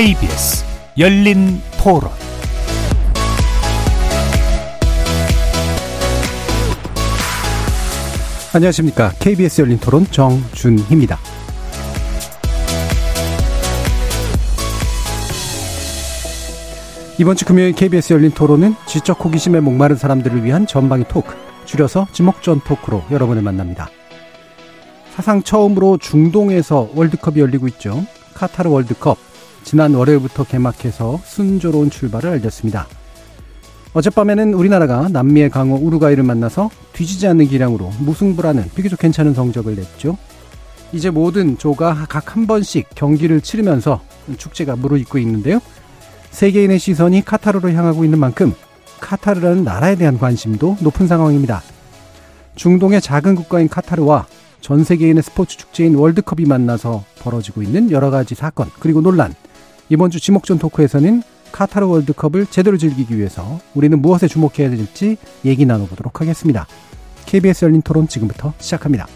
KBS 열린 토론 안녕하십니까. KBS 열린 토론 정준희입니다. 이번 주 금요일 KBS 열린 토론은 지적 호기심에 목마른 사람들을 위한 전방위 토크, 줄여서 지목전 토크로 여러분을 만납니다. 사상 처음으로 중동에서 월드컵이 열리고 있죠. 카타르 월드컵. 지난 월요일부터 개막해서 순조로운 출발을 알렸습니다. 어젯밤에는 우리나라가 남미의 강호 우루과이를 만나서 뒤지지 않는 기량으로 무승부라는 비교적 괜찮은 성적을 냈죠. 이제 모든 조가 각 한 번씩 경기를 치르면서 축제가 무르익고 있는데요. 세계인의 시선이 카타르로 향하고 있는 만큼 카타르라는 나라에 대한 관심도 높은 상황입니다. 중동의 작은 국가인 카타르와 전 세계인의 스포츠 축제인 월드컵이 만나서 벌어지고 있는 여러 가지 사건 그리고 논란. 이번 주 지목전 토크에서는 카타르 월드컵을 제대로 즐기기 위해서 우리는 무엇에 주목해야 될지 얘기 나눠보도록 하겠습니다. KBS 열린 토론 지금부터 시작합니다.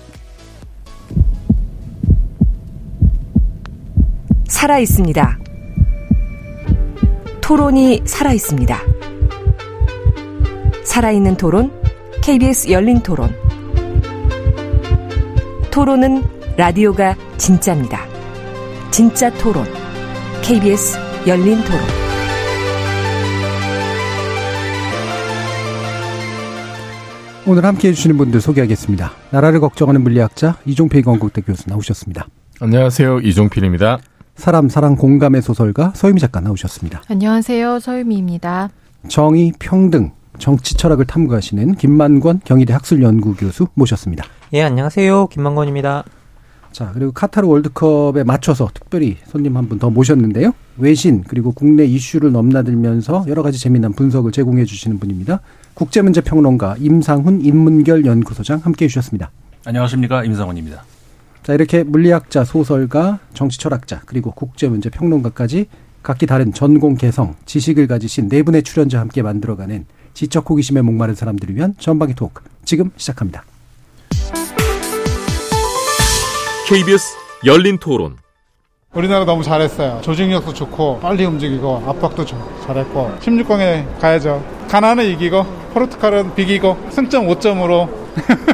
살아 있습니다. 토론이 살아 있습니다. 살아있는 토론, KBS 열린 토론. 토론은 라디오가 진짜입니다. 진짜 토론, KBS 열린 토론. 오늘 함께 해주시는 분들 소개하겠습니다. 나라를 걱정하는 물리학자 이종필 건국대 교수 나오셨습니다. 안녕하세요. 이종필입니다. 사람, 사랑, 공감의 소설가 서유미 작가 나오셨습니다. 안녕하세요. 서유미입니다. 정의, 평등, 정치 철학을 탐구하시는 김만권 경희대 학술연구 교수 모셨습니다. 예, 안녕하세요. 김만권입니다. 자, 그리고 카타르 월드컵에 맞춰서 특별히 손님 한 분 더 모셨는데요. 외신 그리고 국내 이슈를 넘나들면서 여러 가지 재미난 분석을 제공해 주시는 분입니다. 국제문제 평론가 임상훈 인문결 연구소장 함께 해 주셨습니다. 안녕하십니까 임상훈입니다. 자, 이렇게 물리학자, 소설가, 정치 철학자, 그리고 국제문제 평론가까지 각기 다른 전공 개성, 지식을 가지신 네 분의 출연자와 함께 만들어가는 지적 호기심에 목마른 사람들을 위한 전방위 토크. 지금 시작합니다. KBS 열린 토론. 우리나라 너무 잘했어요. 조직력도 좋고 빨리 움직이고 압박도 좀 잘했고 16강에 가야죠. 가나는 이기고 포르투갈은 비기고 승점 5점으로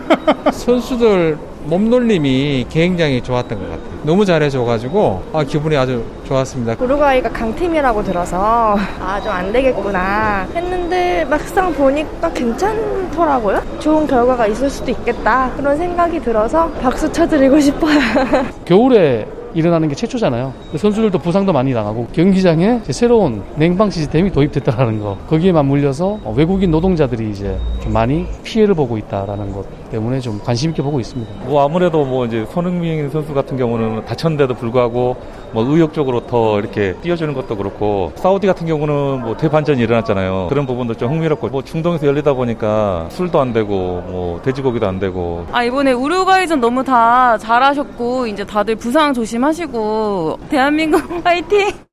선수들 몸놀림이 굉장히 좋았던 것 같아요. 너무 잘해줘가지고 아, 기분이 아주 좋았습니다. 우루과이가 강팀이라고 들어서 아 좀 안 되겠구나 했는데 막상 보니까 괜찮더라고요. 좋은 결과가 있을 수도 있겠다 그런 생각이 들어서 박수 쳐드리고 싶어요. 겨울에 일어나는 게 최초잖아요. 선수들도 부상도 많이 당하고 경기장에 새로운 냉방 시스템이 도입됐다라는 거 거기에 맞물려서 외국인 노동자들이 이제 좀 많이 피해를 보고 있다라는 것 때문에 좀 관심 있게 보고 있습니다. 뭐 아무래도 뭐 이제 손흥민 선수 같은 경우는 다쳤는데도 불구하고 뭐 의욕적으로 더 이렇게 뛰어주는 것도 그렇고 사우디 같은 경우는 뭐 대반전이 일어났잖아요. 그런 부분도 좀 흥미롭고 뭐 중동에서 열리다 보니까 술도 안 되고 뭐 돼지고기도 안 되고 아 이번에 우루과이전 너무 다 잘하셨고 이제 다들 부상 조심하시고 대한민국 화이팅!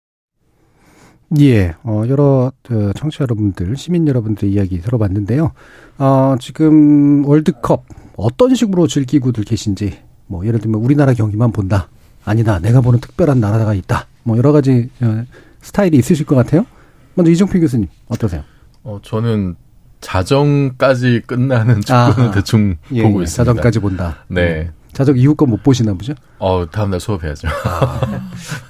예, 어, 여러 그 청취자 여러분들, 시민 여러분들의 이야기 들어봤는데요. 어, 지금 월드컵 어떤 식으로 즐기고들 계신지, 뭐 예를 들면 우리나라 경기만 본다. 아니다, 내가 보는 특별한 나라가 있다. 뭐 여러 가지 어, 스타일이 있으실 것 같아요. 먼저 이종필 교수님 어떠세요? 어, 저는 자정까지 끝나는 축구는 대충 예, 보고 예, 있습니다. 자정까지 본다. 네. 음. 자정 이후 거 못 보시나 보죠? 어, 다음날 수업해야죠. 아,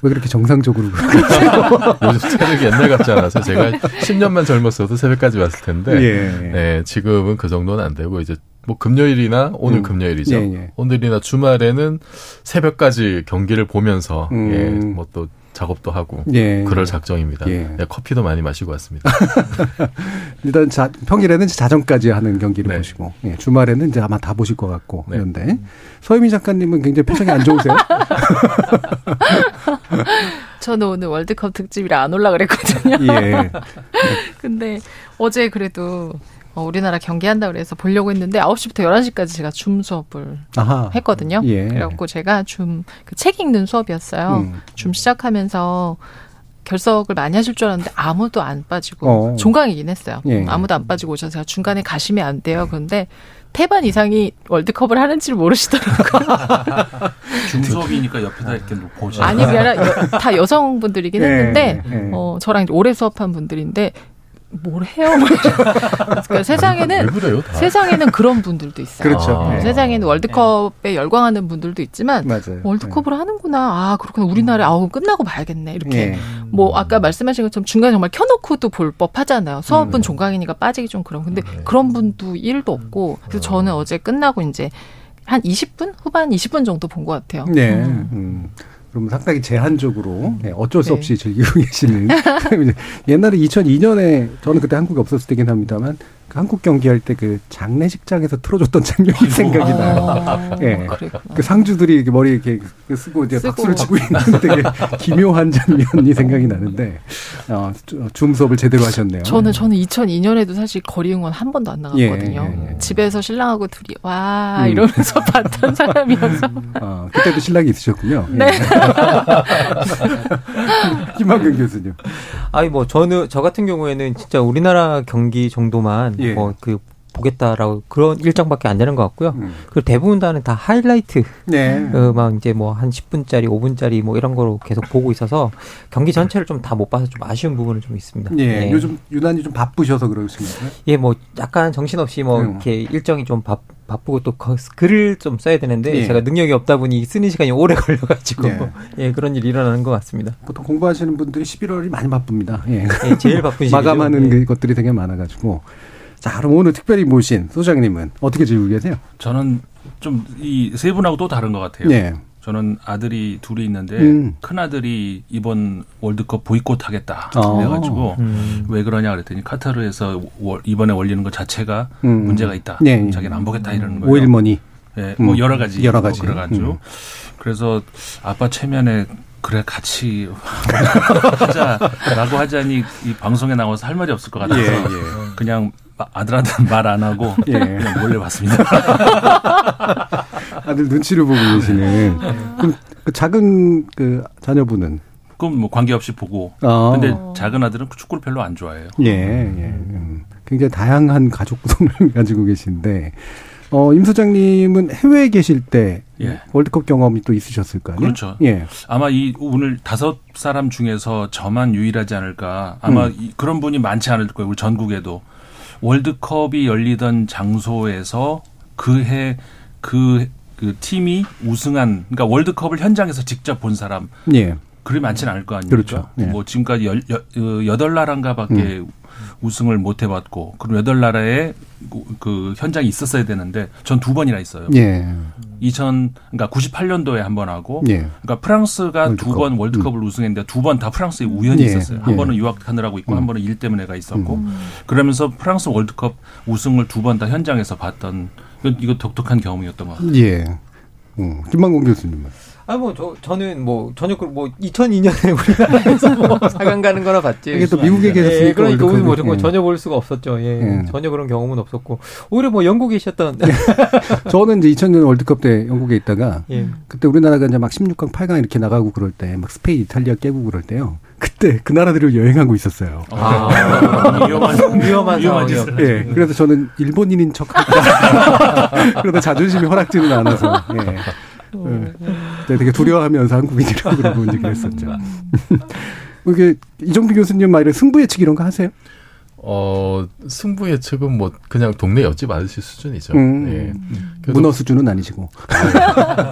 왜 그렇게 정상적으로 요즘 새벽이 옛날 같지 않아서 제가 10년만 젊었어도 새벽까지 왔을 텐데, 예. 네, 지금은 그 정도는 안 되고, 이제 뭐 금요일이나 오늘 음. 금요일이죠. 예, 예. 오늘이나 주말에는 새벽까지 경기를 보면서, 음. 예, 뭐 또 작업도 하고, 예. 그럴 작정입니다. 예. 네, 커피도 많이 마시고 왔습니다. 일단 자, 평일에는 자정까지 하는 경기를 네. 보시고 예, 주말에는 이제 아마 다 보실 것 같고 네. 그런데 서유민 작가님은 굉장히 표정이 안 좋으세요? 저는 오늘 월드컵 특집이라 안 올라 그랬거든요. 예. 근데 어제 그래도 어, 우리나라 경기한다 그래서 보려고 했는데 9시부터 11시까지 제가 줌 수업을 아하. 했거든요. 예. 그래갖고 제가 줌 그 책 읽는 수업이었어요. 음. 줌 시작하면서 결석을 많이 하실 줄 알았는데 아무도 안 빠지고 어. 종강이긴 했어요. 예. 아무도 안 빠지고 오셔서 제가 중간에 가시면 안 돼요. 그런데 태반 이상이 월드컵을 하는지를 모르시더라고요. 중수업이니까 옆에다 이렇게 보죠. 아니, 그게 아니라 여- 다 여성분들이긴 네, 했는데, 네. 어, 저랑 오래 수업한 분들인데, 뭘 해요? 뭐 그러니까 세상에는 왜 그래요, 다? 세상에는 그런 분들도 있어요. 그렇죠. 어, 네. 세상에는 월드컵에 열광하는 분들도 있지만 맞아요. 월드컵을 하는구나. 아 그렇구나. 우리나라 아우 끝나고 봐야겠네. 이렇게 예. 뭐 아까 말씀하신 것처럼 중간에 정말 켜놓고도 볼 법하잖아요. 음. 수업은 종강이니까 빠지기 좀 그런. 근데 네. 그런 분도 1도 없고 그래서 저는 어제 끝나고 이제 한 20분 후반 20분 정도 본 것 같아요. 네. 음. 음. 그럼 상당히 제한적으로 네, 어쩔 수 네. 없이 즐기고 계시는. 옛날에 2002년에 저는 그때 한국에 없었을 때긴 합니다만 그 한국 경기할 때 그 장례식장에서 틀어줬던 장면이 생각이 나요. 아, 예. 그랬구나. 그 상주들이 이렇게 머리 이렇게 쓰고 이제 쓰고. 박수를 치고 있는 되게 기묘한 장면이 생각이 나는데 어, 주- 줌 수업을 제대로 하셨네요. 저는 저는 2002년에도 사실 거리 응원 한 번도 안 나갔거든요. 예, 예, 예. 집에서 신랑하고 둘이 와 음. 이러면서 봤던 사람이어서 어, 그때도 신랑이 있으셨군요. 네. 김학경 교수님. 아니 뭐 저는 저 같은 경우에는 진짜 우리나라 경기 정도만 예. 뭐그 보겠다라고 그런 일정밖에 안 되는 것 같고요. 음. 그리고 대부분 다는 다 하이라이트. 네. 어, 막 이제 뭐 한 10분짜리, 5분짜리 뭐 이런 거로 계속 보고 있어서 경기 전체를 좀 다 못 봐서 좀 아쉬운 부분은 좀 있습니다. 예, 요즘 유난히 좀 바쁘셔서 그러신가요? 예, 뭐 약간 정신없이 뭐 음. 이렇게 일정이 좀 바, 바쁘고 또 거- 글을 좀 써야 되는데 예. 제가 능력이 없다 보니 쓰는 시간이 오래 걸려가지고 예. 예, 그런 일이 일어나는 것 같습니다. 보통 공부하시는 분들이 11월이 많이 바쁩니다. 예. 예, 제일 바쁜 시기죠. 마감하는 예. 그 것들이 되게 많아가지고. 자, 그럼 오늘 특별히 모신 소장님은 어떻게 즐기고 계세요? 저는 좀 이 세 분하고 또 다른 것 같아요. 네. 저는 아들이 둘이 있는데 음. 큰 아들이 이번 월드컵 보이콧 하겠다 아. 그래가지고 음. 왜 그러냐 그랬더니 카타르에서 월- 이번에 올리는 것 자체가 음. 문제가 있다. 네, 예. 자기는 안 보겠다 이러는 거예요. 오일머니. 예, 뭐 음. 여러 가지 여러 가지. 그래가지고 음. 그래서 아빠 체면에 그래 같이 하자라고 하자니 이 방송에 나와서 할 말이 없을 것 같아서 예, 예. 그냥 아들한테는 말 안 하고 예. 그냥 몰래 봤습니다. 아들 눈치를 보고 계시는. 그럼 그 작은 그 자녀분은? 그럼 뭐 관계없이 보고. 아. 근데 작은 아들은 축구를 별로 안 좋아해요. 예, 예. 음, 굉장히 다양한 가족 구성을 가지고 계신데, 어, 임 소장님은 해외에 계실 때 예. 월드컵 경험이 또 있으셨을 거 아니에요? 그렇죠. 예. 아마 이 오늘 다섯 사람 중에서 저만 유일하지 않을까. 아마 음. 이- 그런 분이 많지 않을 거예요. 우리 전국에도 월드컵이 열리던 장소에서 그해 그, 그 팀이 우승한 그러니까 월드컵을 현장에서 직접 본 사람 예. 그리 많지는 않을 거 아닙니까? 그렇죠. 예. 뭐 지금까지 여, 어, 여덟 나라인가밖에 우승을 못 해봤고 그럼 여덟 나라에 그- 그 현장이 있었어야 되는데 전 두 번이나 있어요. 예. 2000 그러니까 98년도에 한 번 하고 예. 그러니까 프랑스가. 음. 두번 월드컵을 우승했는데 두 번 다 프랑스에 우연히 예. 있었어요. 한 예. 번은 유학하느라고 있고 음. 한 번은 일 때문에가 있었고 그러면서 프랑스 월드컵 우승을 두 번 다 현장에서 봤던 이거, 이거 독특한 경험이었던 것 같아요. 예. 음, 김만공 교수님은. 아, 뭐, 저, 저는 뭐, 전혀, 그, 뭐, 2002년에 우리나라에서 뭐, 4강 가는 거나 봤지. 이게 또 미국에 계셨으니까 예, 그러니까 우리 뭐. 예. 전혀 볼 수가 없었죠. 예. 예. 전혀 그런 경험은 없었고. 오히려 뭐, 영국에 있었던. 저는 이제 2000년 월드컵 때 영국에 있다가 예. 그때 우리나라가 이제 막 16강, 8강 이렇게 나가고 그럴 때 막 스페인, 이탈리아 깨고 그럴 때요. 그때 그 나라들을 여행하고 있었어요. 아, 위험한 위험한 위험한 상황이요. 짓을 예. 그래서 저는 일본인인 척 하다. 그러다 자존심이 허락지는 않아서. 예. 예. 네, 되게 두려워하면서 한국인이라고 그러고 이제 그랬었죠. 이게 이정비 교수님 말에 승부 예측 이런 거 하세요? 어, 승부 예측은 뭐 그냥 동네 옆집 아저씨 수준이죠. 음. 예. 문어 수준은 아니시고.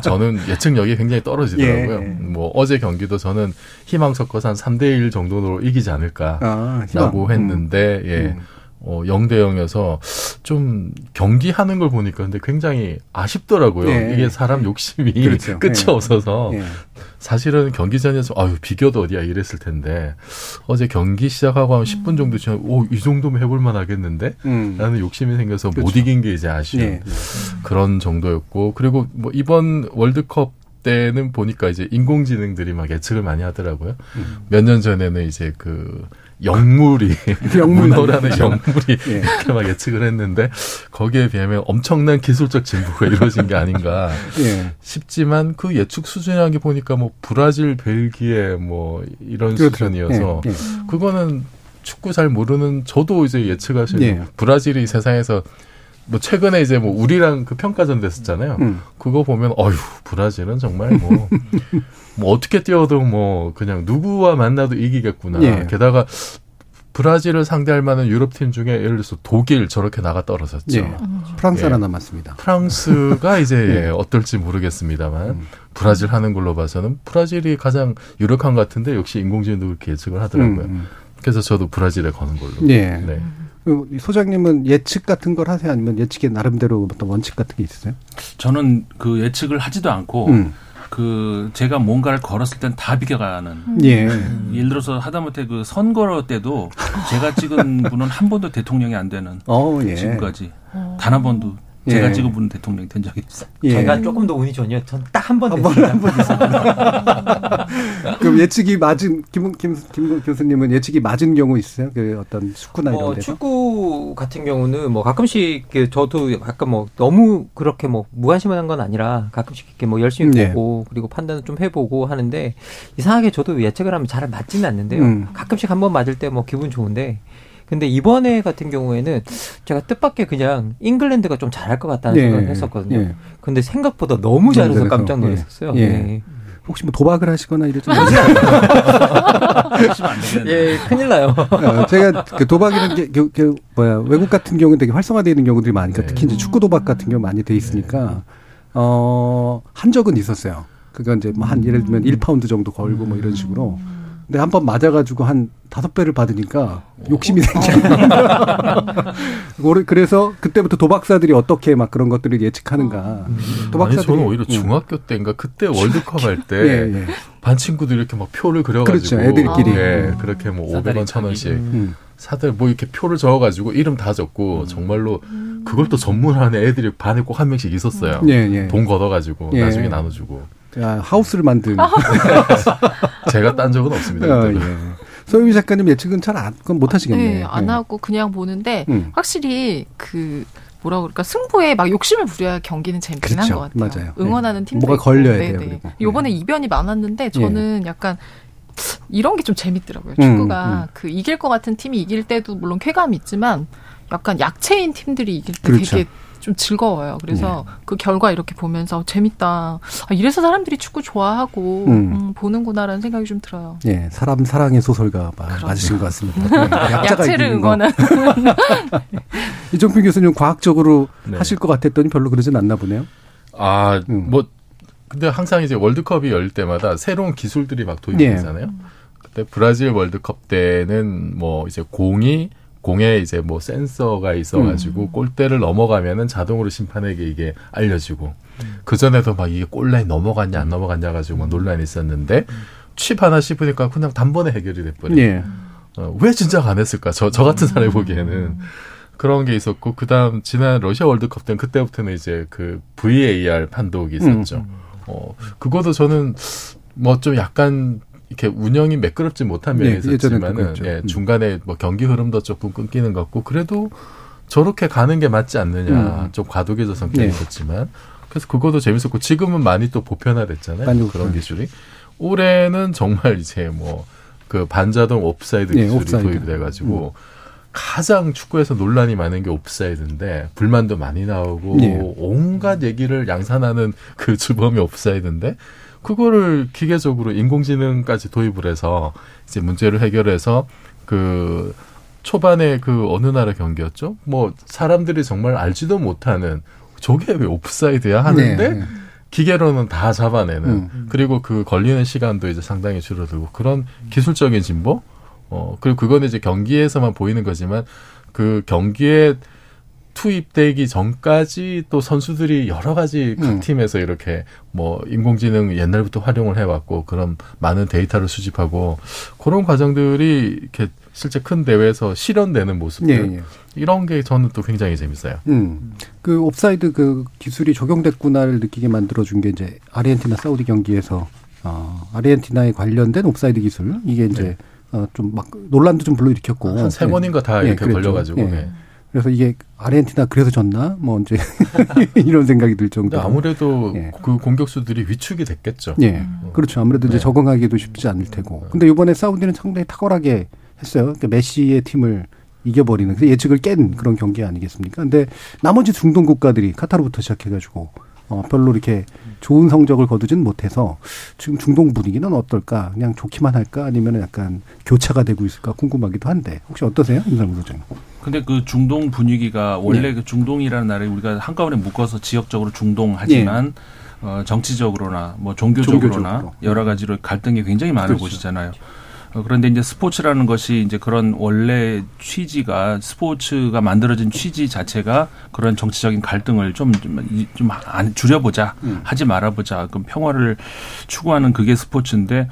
저는 예측력이 굉장히 떨어지더라고요. 예. 뭐 어제 경기도 저는 희망 섞어서 한 3대 1 정도로 이기지 않을까라고 아. 했는데 예. 음. 어, 0대 0에서 좀 경기하는 걸 보니까 근데 굉장히 아쉽더라고요. 예. 이게 사람 욕심이 그렇죠. 끝이 예. 없어서 예. 사실은 경기 전에서 아유 비교도 어디야 이랬을 텐데 어제 경기 시작하고 한 10분 정도 지나 오이 정도면 해볼 만하겠는데 음. 라는 욕심이 생겨서 못 그렇죠. 이긴 게 이제 아쉬운 예. 그런 정도였고 그리고 뭐 이번 월드컵 때는 보니까 이제 인공지능들이 막 예측을 많이 하더라고요. 음. 몇년 전에는 이제 그 영물이 영물. 문어라는 영물이 예. 이렇게 막 예측을 했는데 거기에 비하면 엄청난 기술적 진보가 이루어진 게 아닌가 예. 싶지만 그 예측 수준이라는 게 보니까 뭐 브라질, 벨기에 뭐 이런 그렇죠. 수준이어서 예, 예. 그거는 축구 잘 모르는 저도 이제 예측하시는 예. 브라질이 세상에서 뭐 최근에 이제 뭐 우리랑 그 평가전 됐었잖아요. 음. 그거 보면 어휴 브라질은 정말 뭐, 뭐 어떻게 뛰어도 뭐 그냥 누구와 만나도 이기겠구나. 예. 게다가 브라질을 상대할 만한 유럽 팀 중에 예를 들어서 독일 저렇게 나가 떨어졌죠. 예. 프랑스 예. 하나 남았습니다. 프랑스가 이제 예. 예, 어떨지 모르겠습니다만 음. 브라질 하는 걸로 봐서는 브라질이 가장 유력한 것 같은데 역시 인공지능도 그렇게 예측을 하더라고요. 음, 음. 그래서 저도 브라질에 거는 걸로. 예. 네. 그 소장님은 예측 같은 걸 하세요? 아니면 예측에 나름대로 어떤 원칙 같은 게 있으세요? 저는 그 예측을 하지도 않고 음. 그 제가 뭔가를 걸었을 땐 다 비켜가는. 예. 예를 들어서 하다못해 그 선거 때도 제가 찍은 분은 한 번도 대통령이 안 되는. 어, 예. 지금까지 단 한 번도 제가 예. 분은 대통령이 된 적이 있어요. 예. 제가 조금 더 운이 좋네요. 전딱한번한 번, 됐습니다. 한번 있었구나. 그럼 예측이 맞은 김, 김, 김 교수님은 예측이 맞은 경우 있으세요? 그 어떤 축구나 이런 어, 데서? 축구 같은 경우는 뭐 가끔씩 그 저도 약간 뭐 너무 그렇게 뭐 무관심한 건 아니라 가끔씩 이렇게 뭐 열심히 네. 보고 그리고 판단을 좀 해보고 하는데 이상하게 저도 예측을 하면 잘 맞지는 않는데요. 음. 가끔씩 한 번 맞을 때 뭐 기분 좋은데 근데 이번에 같은 경우에는 제가 뜻밖의 그냥 잉글랜드가 좀 잘할 것 같다는 예, 생각을 했었거든요. 예. 근데 생각보다 너무 잘해서 깜짝 놀랐어요. 예. 예. 혹시 뭐 도박을 하시거나 이러지 하시면 안 되겠네. 예, 큰일 나요. 어, 제가 그 도박이라는 게 그, 그 뭐야 외국 같은 경우는 되게 활성화되어 있는 경우들이 많으니까 네. 특히 이제 축구 도박 같은 경우 많이 돼 있으니까 어 한 적은 있었어요. 그건 이제 뭐 한 예를 들면 1파운드 정도 걸고 뭐 이런 식으로. 근데 한 번 맞아가지고 한 다섯 배를 받으니까 욕심이 생겨요. 그래- 그래서 그때부터 도박사들이 어떻게 막 그런 것들을 예측하는가. 아니 저는 오히려 음. 중학교 때인가 그때 월드컵 할때 예, 예. 반 친구들 이렇게 막 표를 그려가지고 그렇죠, 애들끼리. 예, 음. 그렇게 뭐 사다리 500원, 천 원씩 음. 사들 뭐 이렇게 표를 적어가지고 이름 다 적고 정말로 그걸 또 전문하는 애들이 반에 꼭 한 명씩 있었어요. 예, 예. 돈 걷어가지고 예. 나중에 나눠주고 자, 하우스를 만든. 제가 딴 적은 없습니다. 어. 예. 소유미 작가님 예측은 잘 안, 그건 못 하시겠네. 네, 안 예. 하고 그냥 보는데 음. 확실히 그 뭐라 그럴까 승부에 막 욕심을 부려야 경기는 재밌긴 한 그렇죠. 것 같아요. 맞아요. 응원하는 네. 팀도 뭐가 있고. 걸려야 네, 돼요, 네. 그리고. 요번에 이변이 많았는데 저는 약간 이런 게 좀 재밌더라고요. 음, 축구가 음. 그 이길 것 같은 팀이 이길 때도 물론 쾌감이 있지만 약간 약체인 팀들이 이길 때 그렇죠. 되게 좀 즐거워요. 그래서 그 결과 이렇게 보면서 재밌다. 아, 이래서 사람들이 축구 좋아하고 음. 음, 보는구나라는 생각이 좀 들어요. 예, 사람 사랑의 소설가 마- 맞으신 것 같습니다. 예, 약자가 약체를. 응원하는 이종필 교수님 과학적으로 네. 하실 것 같았더니 별로 그러진 않나 보네요. 아, 음. 뭐, 근데 항상 이제 월드컵이 열 때마다 새로운 기술들이 막 도입되잖아요. 그때 브라질 월드컵 때는 뭐 이제 공이 공에 이제 뭐 센서가 있어가지고 골대를 넘어가면은 자동으로 심판에게 이게 알려지고 그 전에도 막 이게 골라인 넘어갔냐 안 넘어갔냐 가지고 막 논란이 있었는데 칩 하나 씹으니까 그냥 단번에 해결이 돼버려요. 예. 어, 왜 진작 안 했을까? 저, 저 같은 사람이 보기에는. 그런 게 있었고, 그 다음, 지난 러시아 월드컵 때는 그때부터는 이제 그 VAR 판독이 있었죠. 음. 어, 그것도 저는 뭐 좀 약간 이렇게 운영이 매끄럽지 못한 면이 네, 있었지만은. 예, 음. 중간에 뭐 경기 흐름도 조금 끊기는 것 같고, 그래도 저렇게 가는 게 맞지 않느냐. 음. 좀 과도기적 성격이 네. 있었지만. 그래서 그것도 재밌었고, 지금은 많이 또 보편화됐잖아요. 많이 그런. 기술이. 올해는 정말 이제 뭐, 그 반자동 옵사이드 네, 기술이 옵사이드. 음. 도입이 돼가지고, 가장 축구에서 논란이 많은 게 옵사이드인데 불만도 많이 나오고 네. 온갖 얘기를 양산하는 그 주범이 옵사이드인데 그거를 기계적으로 인공지능까지 도입을 해서 이제 문제를 해결해서 그 초반에 그 어느 나라 경기였죠? 뭐 사람들이 정말 알지도 못하는 저게 왜 옵사이드야 하는데 네. 기계로는 다 잡아내는 음. 그리고 그 걸리는 시간도 이제 상당히 줄어들고 그런 기술적인 진보 어 그리고 그거는 이제 경기에서만 보이는 거지만 그 경기에 투입되기 전까지 또 선수들이 여러 가지 각 음. 팀에서 이렇게 뭐 인공지능 옛날부터 활용을 해왔고 그런 많은 데이터를 수집하고 그런 과정들이 이렇게 실제 큰 대회에서 실현되는 모습들 예, 예. 이런 게 저는 또 굉장히 재밌어요. 음. 그 옵사이드 그 기술이 적용됐구나를 느끼게 만들어준 게 이제 아르헨티나 사우디 경기에서 어, 아르헨티나에 관련된 옵사이드 기술 이게 이제 네. 어, 좀 막 논란도 좀 불러일으켰고 한 세 번인가 다 예, 이렇게 그랬죠. 걸려가지고. 예. 네. 그래서 이게 아르헨티나 그래서 졌나 뭐 이제 이런 생각이 들 정도로 아무래도 예. 그 공격수들이 위축이 됐겠죠. 예, 그렇죠. 아무래도 이제 네. 적응하기도 쉽지 않을 테고. 근데 이번에 사우디는 상당히 탁월하게 했어요. 그러니까 메시의 팀을 이겨버리는 그 예측을 깬 그런 경기 아니겠습니까? 근데 나머지 중동 국가들이 카타르부터 시작해가지고 어, 별로 이렇게 좋은 성적을 거두진 못해서 지금 중동 분위기는 어떨까? 그냥 좋기만 할까? 아니면 약간 교차가 되고 있을까 궁금하기도 한데 혹시 어떠세요, 임상무 소장님? 근데 그 중동 분위기가 원래 예. 그 중동이라는 나라에 우리가 한꺼번에 묶어서 지역적으로 중동하지만 어, 정치적으로나 뭐 종교적으로나 종교적으로. 여러 가지로 갈등이 굉장히 많은 그렇죠. 곳이잖아요. 어, 그런데 이제 스포츠라는 것이 이제 그런 원래 취지가 스포츠가 만들어진 취지 자체가 그런 정치적인 갈등을 좀좀 안 줄여보자 음. 하지 말아보자 그럼 평화를 추구하는 그게 스포츠인데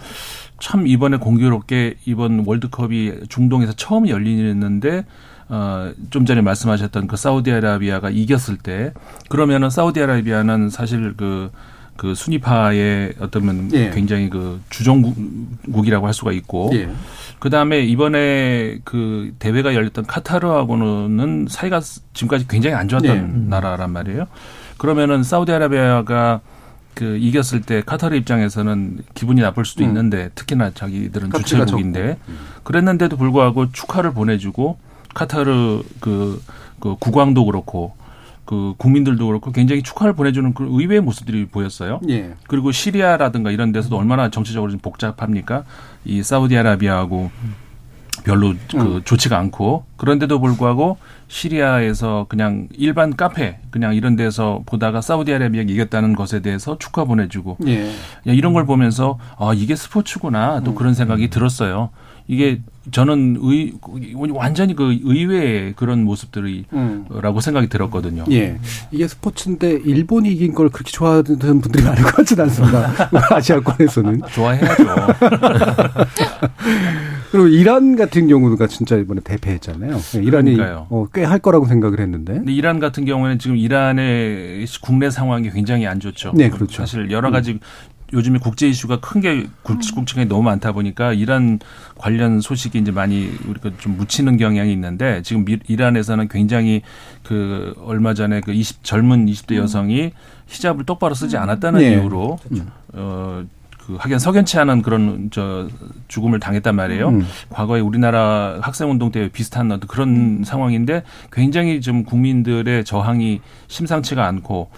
참 이번에 공교롭게 이번 월드컵이 중동에서 처음 열리는데 어, 좀 전에 말씀하셨던 그 사우디아라비아가 이겼을 때 그러면은 사우디아라비아는 사실 그, 그 순위파의 어떤 예. 굉장히 그 주종국이라고 할 수가 있고 예. 그 다음에 이번에 그 대회가 열렸던 카타르하고는 사이가 지금까지 굉장히 안 좋았던 예. 나라란 말이에요. 그러면은 사우디아라비아가 그 이겼을 때 카타르 입장에서는 기분이 나쁠 수도 음. 있는데 특히나 자기들은 주최국인데 그랬는데도 불구하고 축하를 보내주고 카타르 그, 그 국왕도 그렇고 그 국민들도 그렇고 굉장히 축하를 보내주는 그 의외의 모습들이 보였어요. 예. 그리고 시리아라든가 이런 데서도 얼마나 정치적으로 좀 복잡합니까? 이 사우디아라비아하고 별로 그 음. 좋지가 않고 그런데도 불구하고 시리아에서 그냥 일반 카페 그냥 이런 데서 보다가 사우디아라비아가 이겼다는 것에 대해서 축하 보내주고 예. 야, 이런 걸 보면서 아 이게 스포츠구나 또 그런 생각이 들었어요. 이게 저는 의 완전히 그 의외의 그런 모습들이라고 생각이 들었거든요. 예. 이게 스포츠인데 일본이 이긴 걸 그렇게 좋아하는 분들이 많은 것 같지는 않습니다. 아시아권에서는. 좋아해야죠. 그리고 이란 같은 경우가 진짜 이번에 대패했잖아요. 이란이. 어, 꽤할 거라고 생각을 했는데. 근데 이란 같은 경우에는 지금 이란의 국내 상황이 굉장히 안 좋죠. 네, 그렇죠. 사실 여러 가지 요즘에 국제 이슈가 큰게 국제국책이 너무 많다 보니까 이란 관련 소식이 이제 많이 우리가 좀 묻히는 경향이 있는데 지금 미- 이란에서는 굉장히 그 얼마 전에 그 20, 젊은 20대 여성이 히잡을 똑바로 쓰지 않았다는 네. 이유로 어. 그 하긴 석연치 않은 그런 저 죽음을 당했단 말이에요. 음. 과거에 우리나라 학생운동 때 비슷한 어떤 그런 상황인데 굉장히 좀 국민들의 저항이 심상치가 않고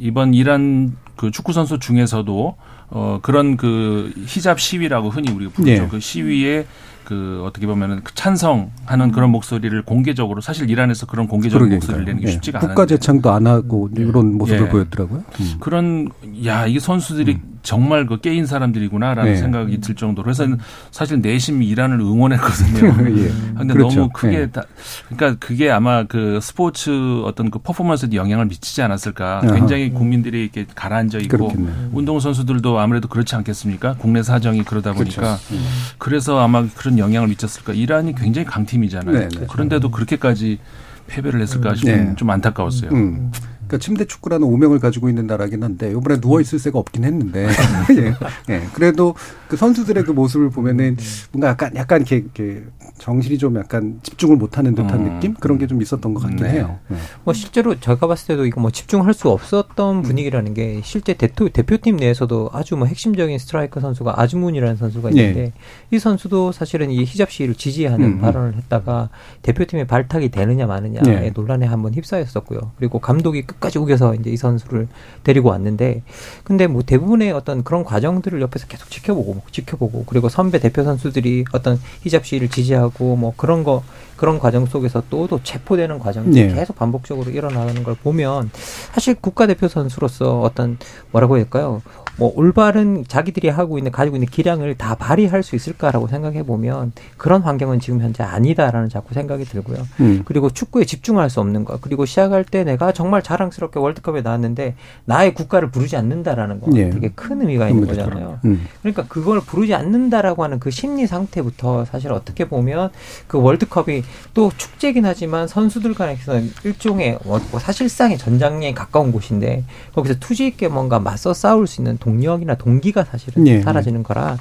이번 이란 그 축구 선수 중에서도 어 그런 그 히잡 시위라고 흔히 우리가 부르죠. 네. 그 시위에 그 어떻게 보면은 그 찬성하는 그런 목소리를 공개적으로 사실 이란에서 그런 공개적인 그러니까요. 목소리를 내는 게 예. 쉽지가 국가 않은데 재창도 안 하고 이런 모습을 예. 보였더라고요. 음. 그런 야 이게 선수들이 정말 그 깨인 사람들이구나라는 네. 생각이 들 정도로 그래서 사실 내심 이란을 응원했거든요. 예. 근데 그렇죠. 너무 크게 예. 다, 그러니까 그게 아마 그 스포츠 어떤 그 퍼포먼스에 영향을 미치지 않았을까. 아하. 굉장히 국민들이 이렇게 가라앉아 있고 그렇겠네. 운동 선수들도 아무래도 그렇지 않겠습니까? 국내 사정이 그러다 보니까 그렇죠. 음. 그래서 아마 그런 영향을 미쳤을까. 이란이 굉장히 강팀이잖아요. 네, 네. 그런데도 그렇게까지 패배를 했을까 싶은 네. 좀 안타까웠어요. 음. 그러니까 침대 축구라는 오명을 가지고 있는 나라긴 한데 이번에 누워 있을 새가 없긴 했는데 예. 예. 그래도 그 선수들의 그 모습을 보면은 뭔가 약간 약간 이렇게, 이렇게 정신이 좀 약간 집중을 못하는 듯한 음. 느낌 그런 게 좀 있었던 것 같긴 네. 해요. 예. 뭐 실제로 제가 봤을 때도 이거 뭐 집중할 수 없었던 분위기라는 게 실제 대표, 대표팀 내에서도 아주 뭐 핵심적인 스트라이커 선수가 아즈문이라는 선수가 있는데 예. 이 선수도 사실은 이 히잡 시위를 지지하는 음. 발언을 했다가 대표팀에 발탁이 되느냐 마느냐의 예. 논란에 한번 휩싸였었고요. 그리고 감독이 끝 까지 우겨서 이제 이 선수를 데리고 왔는데 근데 뭐 대부분의 어떤 그런 과정들을 옆에서 계속 지켜보고 지켜보고 그리고 선배 대표 선수들이 어떤 히잡 시위를 지지하고 뭐 그런 거 그런 과정 속에서 또 또 체포되는 과정들이 예. 계속 반복적으로 일어나는 걸 보면 사실 국가대표 선수로서 어떤 뭐라고 해야 될까요? 뭐 올바른 자기들이 하고 있는 가지고 있는 기량을 다 발휘할 수 있을까라고 생각해 보면 그런 환경은 지금 현재 아니다라는 자꾸 생각이 들고요. 음. 그리고 축구에 집중할 수 없는 것 그리고 시작할 때 내가 정말 자랑스럽게 월드컵에 나왔는데 나의 국가를 부르지 않는다라는 거 예. 되게 큰 의미가 있는 거잖아요. 음. 그러니까 그걸 부르지 않는다라고 하는 그 심리 상태부터 사실 어떻게 보면 그 월드컵이 또 축제긴 하지만 선수들 간에서는 일종의 뭐 사실상의 전장에 가까운 곳인데 거기서 투지 있게 뭔가 맞서 싸울 수 있는 동력이나 동기가 사실은 예. 사라지는 거라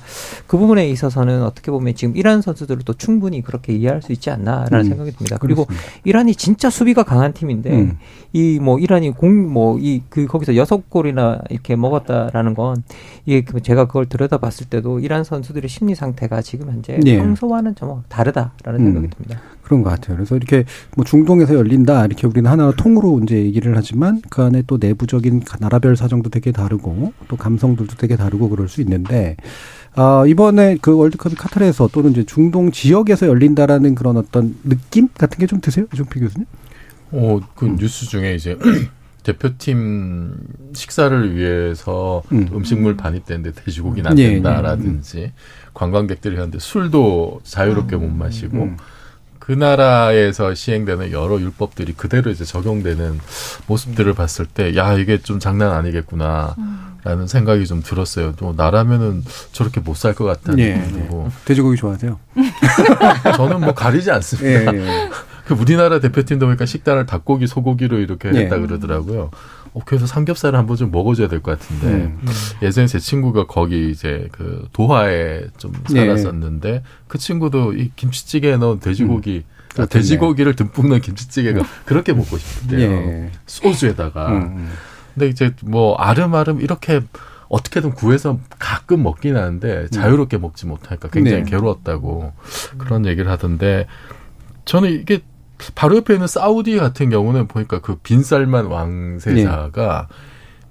그 부분에 있어서는 어떻게 보면 지금 이란 선수들을 또 충분히 그렇게 이해할 수 있지 않나라는 음. 생각이 듭니다. 그리고 그렇습니다. 이란이 진짜 수비가 강한 팀인데 음. 이뭐 이란 이란이 공뭐 이 그 거기서 여섯 골이나 이렇게 먹었다라는 건 이게 그 제가 그걸 들여다봤을 때도 이란 선수들의 심리 상태가 지금 현재 예. 평소와는 좀 다르다라는 음. 생각이 듭니다. 그런 것 같아요. 그래서 이렇게 뭐 중동에서 열린다 이렇게 우리는 하나 통으로 이제 얘기를 하지만 그 안에 또 내부적인 나라별 사정도 되게 다르고 또 감성들도 되게 다르고 그럴 수 있는데 아 이번에 그 월드컵이 카타르에서 또는 이제 중동 지역에서 열린다라는 그런 어떤 느낌 같은 게 좀 드세요, 이종필 교수님? 어, 그 뉴스 중에 이제 대표팀 식사를 위해서 음. 식물 반입되는데 돼지고기는 안 예, 된다라든지 관광객들이 하는데 술도 자유롭게 못 마시고 음. 그 나라에서 시행되는 여러 율법들이 그대로 이제 적용되는 모습들을 봤을 때, 야, 이게 좀 장난 아니겠구나. 라는 생각이 좀 들었어요. 또 나라면은 저렇게 못 살 것 같다는 예, 느낌이 들고. 돼지고기 좋아하세요? 저는 뭐 가리지 않습니다. 예, 예. 그 우리나라 대표팀도 보니까 식단을 닭고기, 소고기로 이렇게 예. 했다 그러더라고요. 어, 그래서 삼겹살을 한번 좀 먹어줘야 될 것 같은데 음. 예전에 제 친구가 거기 이제 그 도하에 좀 예. 살았었는데 그 친구도 이 김치찌개에 넣은 돼지고기 아, 어떤데? 돼지고기를 듬뿍 넣은 김치찌개가 그렇게 먹고 싶대요. 예. 소주에다가. 음, 음. 근데 이제 뭐 아름아름 이렇게 어떻게든 구해서 가끔 먹긴 하는데 자유롭게 먹지 못하니까 굉장히 네. 괴로웠다고 그런 얘기를 하던데 저는 이게 바로 옆에 있는 사우디 같은 경우는 보니까 그 빈살만 왕세자가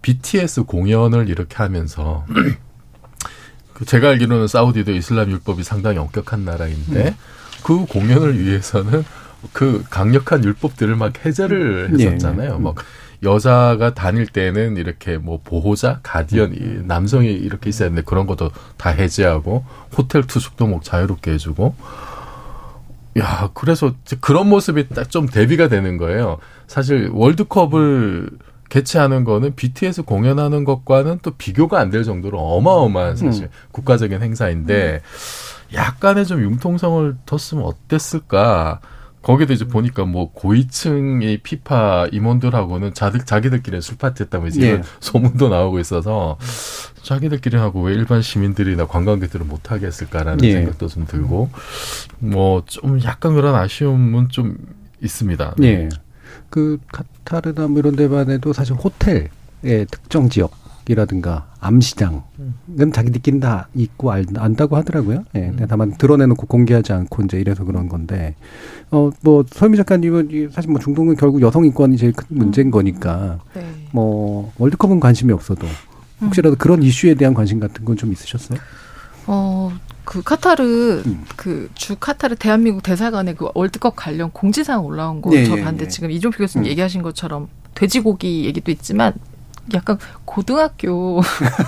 BTS 공연을 이렇게 하면서 그 제가 알기로는 사우디도 이슬람 율법이 상당히 엄격한 나라인데 그 공연을 위해서는 그 강력한 율법들을 막 해제를 예. 했었잖아요. 막 여자가 다닐 때는 이렇게 뭐 보호자, 가디언, 이 남성이 이렇게 있어야 되는데 그런 것도 다 해제하고 호텔 투숙도 뭐 자유롭게 해주고 야, 그래서 그런 모습이 딱 좀 대비가 되는 거예요. 사실 월드컵을 개최하는 거는 BTS 공연하는 것과는 또 비교가 안 될 정도로 어마어마한 사실 국가적인 행사인데 약간의 좀 융통성을 뒀으면 어땠을까? 거기도 이제 보니까 뭐 고위층의 피파 임원들하고는 자들 자기들끼리 술 파티했다고 이제 예. 소문도 나오고 있어서 자기들끼리 하고 왜 일반 시민들이나 관광객들은 못 하게 했을까라는 예. 생각도 좀 들고 뭐 좀 약간 그런 아쉬움은 좀 있습니다. 예. 그 카타르나 뭐 이런 데만 해도 사실 호텔의 특정 지역 이라든가 암시장은 자기들끼리 다 있고 알, 안다고 하더라고요. 예. 근데 다만 드러내놓고 공개하지 않고 이제 이래서 그런 건데 어뭐 서미 작가님은 이 사실 뭐 중동은 결국 여성 인권이 제일 큰 문제인 거니까 네. 뭐 월드컵은 관심이 없어도 혹시라도 그런 이슈에 대한 관심 같은 건 좀 있으셨어요? 어, 그 카타르 음. 그주 카타르 대한민국 대사관에 그 월드컵 관련 공지사항 올라온 거 예, 저 예, 봤는데 예. 지금 이종필 교수님 음. 얘기하신 것처럼 돼지고기 얘기도 있지만 약간 고등학교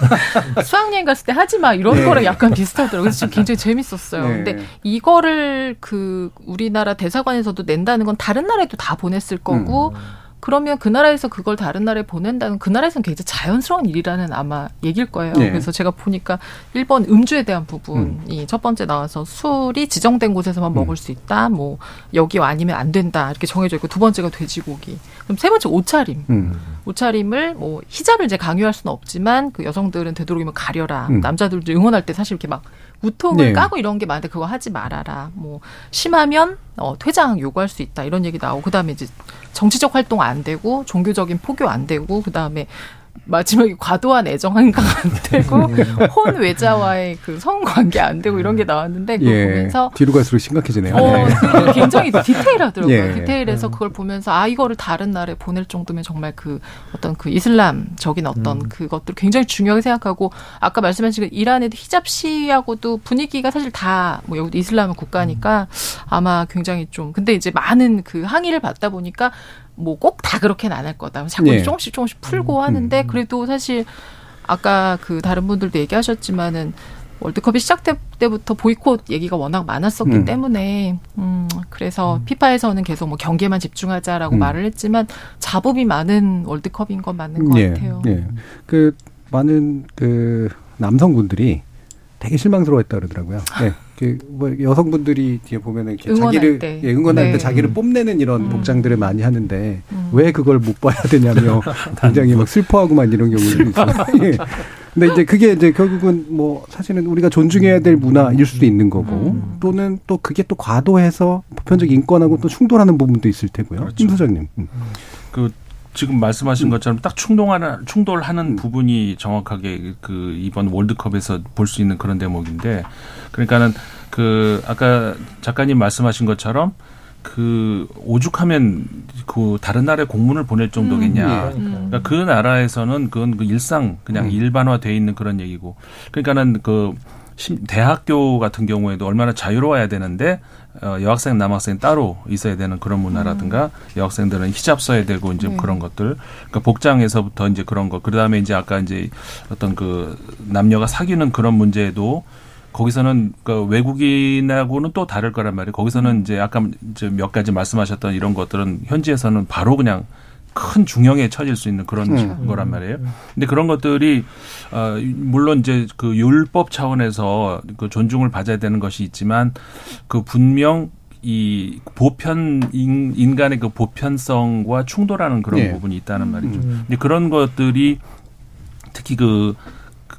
수학여행 갔을 때 하지 마 이런 네. 거랑 약간 비슷하더라고요. 그래서 지금 굉장히 재밌었어요. 네. 근데 이거를 그 우리나라 대사관에서도 낸다는 건 다른 나라에도 다 보냈을 거고 음. 그러면 그 나라에서 그걸 다른 나라에 보낸다는 그 나라에서는 굉장히 자연스러운 일이라는 아마 얘기일 거예요. 네. 그래서 제가 보니까 1번 음주에 대한 부분이 첫 번째 나와서 술이 지정된 곳에서만 먹을 수 있다. 뭐 여기 아니면 안 된다. 이렇게 정해져 있고 두 번째가 돼지고기. 그럼 세 번째 옷차림. 음. 옷차림을 뭐 히잡을 이제 강요할 수는 없지만 그 여성들은 되도록이면 가려라. 음. 남자들도 응원할 때 사실 이렇게 막 우통을 네. 까고 이런 게 많은데 그거 하지 말아라. 뭐 심하면 어, 퇴장 요구할 수 있다. 이런 얘기 나오고 그다음에 이제 정치적 활동 안 되고 종교적인 포교 안 되고 그다음에 마지막에 과도한 애정 행각 안 되고 혼 외자와의 그 성관계 안 되고 이런 게 나왔는데 그걸 예. 보면서 뒤로 갈수록 심각해지네요. 어, 네. 그 굉장히 디테일하더라고요. 예. 디테일해서 그걸 보면서 아 이거를 다른 나라에 보낼 정도면 정말 그 어떤 그 이슬람적인 어떤 음. 그것들 을 굉장히 중요하게 생각하고 아까 말씀하신 그 이란에도 히잡 시하고도 분위기가 사실 다뭐 여기도 이슬람 국가니까 아마 굉장히 좀 근데 이제 많은 그 항의를 받다 보니까 뭐 꼭 다 그렇게는 안 할 거다. 자꾸 예. 조금씩 조금씩 풀고 하는데 그래도 사실 아까 그 다른 분들도 얘기하셨지만은 월드컵이 시작될 때부터 보이콧 얘기가 워낙 많았었기 음. 때문에 음 그래서 피파에서는 계속 뭐 경기에만 집중하자라고 음. 말을 했지만 자법이 많은 월드컵인 건 맞는 것 예, 같아요. 예. 그 많은 그 남성분들이 되게 실망스러워했다 그러더라고요. 예. 그뭐 여성분들이 뒤에 보면은 이렇게 응원할 자기를 때. 예, 응원할 네. 때 자기를 뽐내는 이런 복장들을 많이 하는데 음. 왜 그걸 못 봐야 되냐며 굉장히 막 슬퍼하고만 이런 경우들이 있어요. 예. 근데 이제 그게 이제 결국은 뭐 사실은 우리가 존중해야 될 문화일 수도 있는 거고 또는 또 그게 또 과도해서 보편적 인권하고 또 충돌하는 부분도 있을 테고요. 임 소장님. 음. 그 지금 말씀하신 것처럼 딱 충동하는 충돌하는 부분이 정확하게 그 이번 월드컵에서 볼 수 있는 그런 대목인데 그러니까는 그 아까 작가님 말씀하신 것처럼 그 오죽하면 그 다른 나라에 공문을 보낼 정도겠냐. 음, 그러니까 그 나라에서는 그건 그 일상 그냥 일반화돼 있는 그런 얘기고. 그러니까는 그 심- 대학교 같은 경우에도 얼마나 자유로워야 되는데 어, 여학생 남학생 따로 있어야 되는 그런 문화라든가 여학생들은 히잡 써야 되고 이제 네. 그런 것들 그러니까 복장에서부터 이제 그런 거 그다음에 이제 아까 이제 어떤 그 남녀가 사귀는 그런 문제도 거기서는 그 외국인하고는 또 다를 거란 말이에요. 거기서는 이제 아까 이제 몇 가지 말씀하셨던 이런 것들은 현지에서는 바로 그냥 큰 중형에 처질 수 있는 그런 음. 거란 말이에요. 근데 그런 것들이 어 물론 이제 그 율법 차원에서 그 존중을 받아야 되는 것이 있지만 그 분명 이 보편 인, 인간의 그 보편성과 충돌하는 그런 예. 부분이 있다는 말이죠. 음. 근데 그런 것들이 특히 그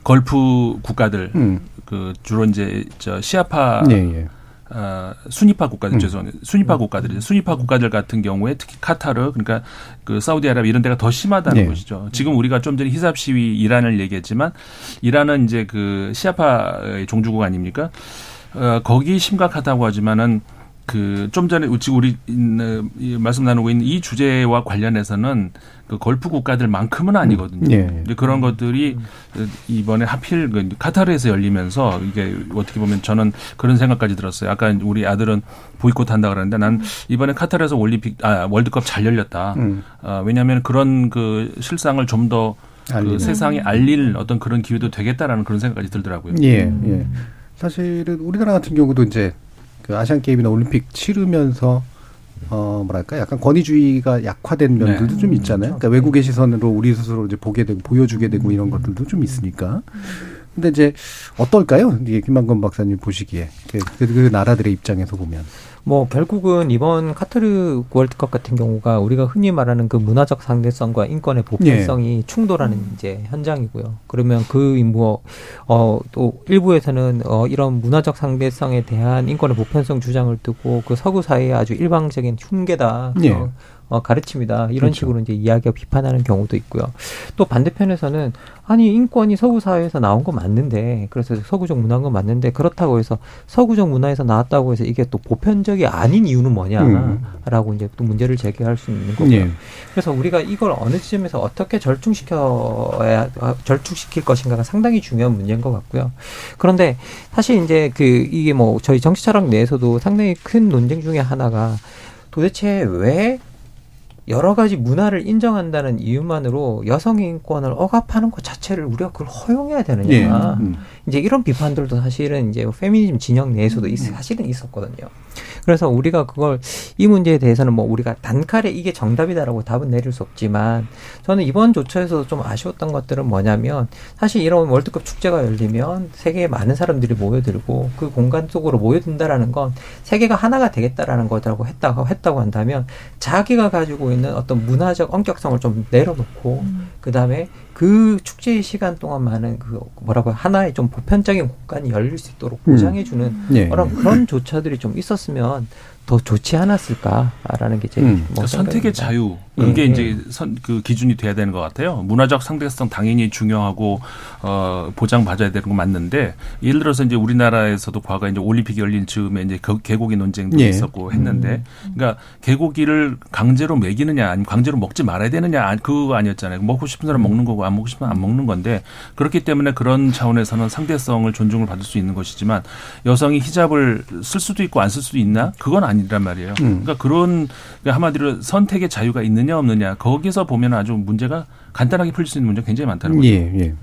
걸프 국가들 음. 그 주로 이제 저 시아파 예, 예. 어, 수니파 국가들 음. 죄송해요. 수니파 국가들이죠. 수니파 국가들 같은 경우에 특히 카타르 그러니까 그 사우디아라비아 이런 데가 더 심하다는 네. 것이죠. 지금 우리가 좀 전에 히잡 시위 이란을 얘기했지만 이란은 이제 그 시아파의 종주국 아닙니까? 어, 거기 심각하다고 하지만은 그 좀 전에 지금 우리 인- 이 말씀 나누고 있는 이 주제와 관련해서는 그 걸프 국가들만큼은 아니거든요. 예, 예. 근데 그런 것들이 이번에 하필 그 카타르에서 열리면서 이게 어떻게 보면 저는 그런 생각까지 들었어요. 아까 우리 아들은 보이콧 한다 그러는데 난 이번에 카타르에서 올림픽 아 월드컵 잘 열렸다. 음. 아, 왜냐하면 그런 그 실상을 좀더 그. 세상에 알릴 어떤 그런 기회도 되겠다라는 그런 생각까지 들더라고요. 예, 예. 사실은 우리나라 같은 경우도 이제 그 아시안 게임이나 올림픽 치르면서 어 뭐랄까 약간 권위주의가 약화된 면들도 네. 좀 있잖아요. 그러니까 외국의 시선으로 우리 스스로 이제 보게 되고 보여주게 되고 이런 것들도 좀 있으니까. 근데 이제 어떨까요? 이게 김만건 박사님 보시기에 그, 그, 그 나라들의 입장에서 보면. 뭐 결국은 이번 카타르 월드컵 같은 경우가 우리가 흔히 말하는 그 문화적 상대성과 인권의 보편성이 충돌하는 이제 현장이고요. 그러면 그뭐어또 일부에서는 어 이런 문화적 상대성에 대한 인권의 보편성 주장을 두고 그 서구 사회의 아주 일방적인 흉계다. 예. 어, 어, 가르칩니다. 이런 그렇죠. 식으로 이제 이야기가 비판하는 경우도 있고요. 또 반대편에서는 아니 인권이 서구 사회에서 나온 거 맞는데 그래서 서구적 문화인 건 맞는데 그렇다고 해서 서구적 문화에서 나왔다고 해서 이게 또 보편적이 아닌 이유는 뭐냐라고 이제 또 문제를 제기할 수 있는 거고요. 예. 그래서 우리가 이걸 어느 지점에서 어떻게 절충시켜야 아, 절충시킬 것인가가 상당히 중요한 문제인 것 같고요. 그런데 사실 이제 그 이게 뭐 저희 정치 철학 내에서도 상당히 큰 논쟁 중에 하나가 도대체 왜 여러 가지 문화를 인정한다는 이유만으로 여성 인권을 억압하는 것 자체를 우리가 그걸 허용해야 되느냐. 예. 음. 이제 이런 비판들도 사실은 이제 페미니즘 진영 내에서도 있, 사실은 있었거든요. 그래서 우리가 그걸 이 문제에 대해서는 뭐 우리가 단칼에 이게 정답이다라고 답은 내릴 수 없지만 저는 이번 조처에서도 좀 아쉬웠던 것들은 뭐냐면 사실 이런 월드컵 축제가 열리면 세계에 많은 사람들이 모여들고 그 공간 속으로 모여든다라는 건 세계가 하나가 되겠다라는 거라고 했다고 했다고 한다면 자기가 가지고 있는 어떤 문화적 엄격성을 좀 내려놓고 그 다음에 그 축제의 시간 동안만은 그 뭐라고 하나의 좀 보편적인 공간이 열릴 수 있도록 음. 보장해주는 예. 그런 그런 조처들이 좀 있었으면 더 좋지 않았을까라는 게제 음. 뭐 그러니까 선택의. 자유 예, 그게 예. 이제 선, 그 기준이 돼야 되는 것 같아요. 문화적 상대성 당연히 중요하고 어 보장받아야 되는 건 맞는데 예를 들어서 이제 우리나라에서도 과거 이제 올림픽이 열린 즈음에 이제 개- 개고기 논쟁도 예. 있었고 했는데 그러니까 개고기를 강제로 먹이느냐 아니면 강제로 먹지 말아야 되느냐 아니, 그거 아니었잖아요. 먹고 싶은 사람 먹는 거고 안 먹고 싶으면 안 먹는 건데 그렇기 때문에 그런 차원에서는 상대성을 존중을 받을 수 있는 것이지만 여성이 히잡을 쓸 수도 있고 안 쓸 수도 있나 그건 아니 란 말이에요. 음. 그러니까 그런 그러니까 한마디로 선택의 자유가 있느냐 없느냐 거기서 보면 아주 문제가 간단하게 풀릴 수 있는 문제가 굉장히 많다는 거죠. 예, 예.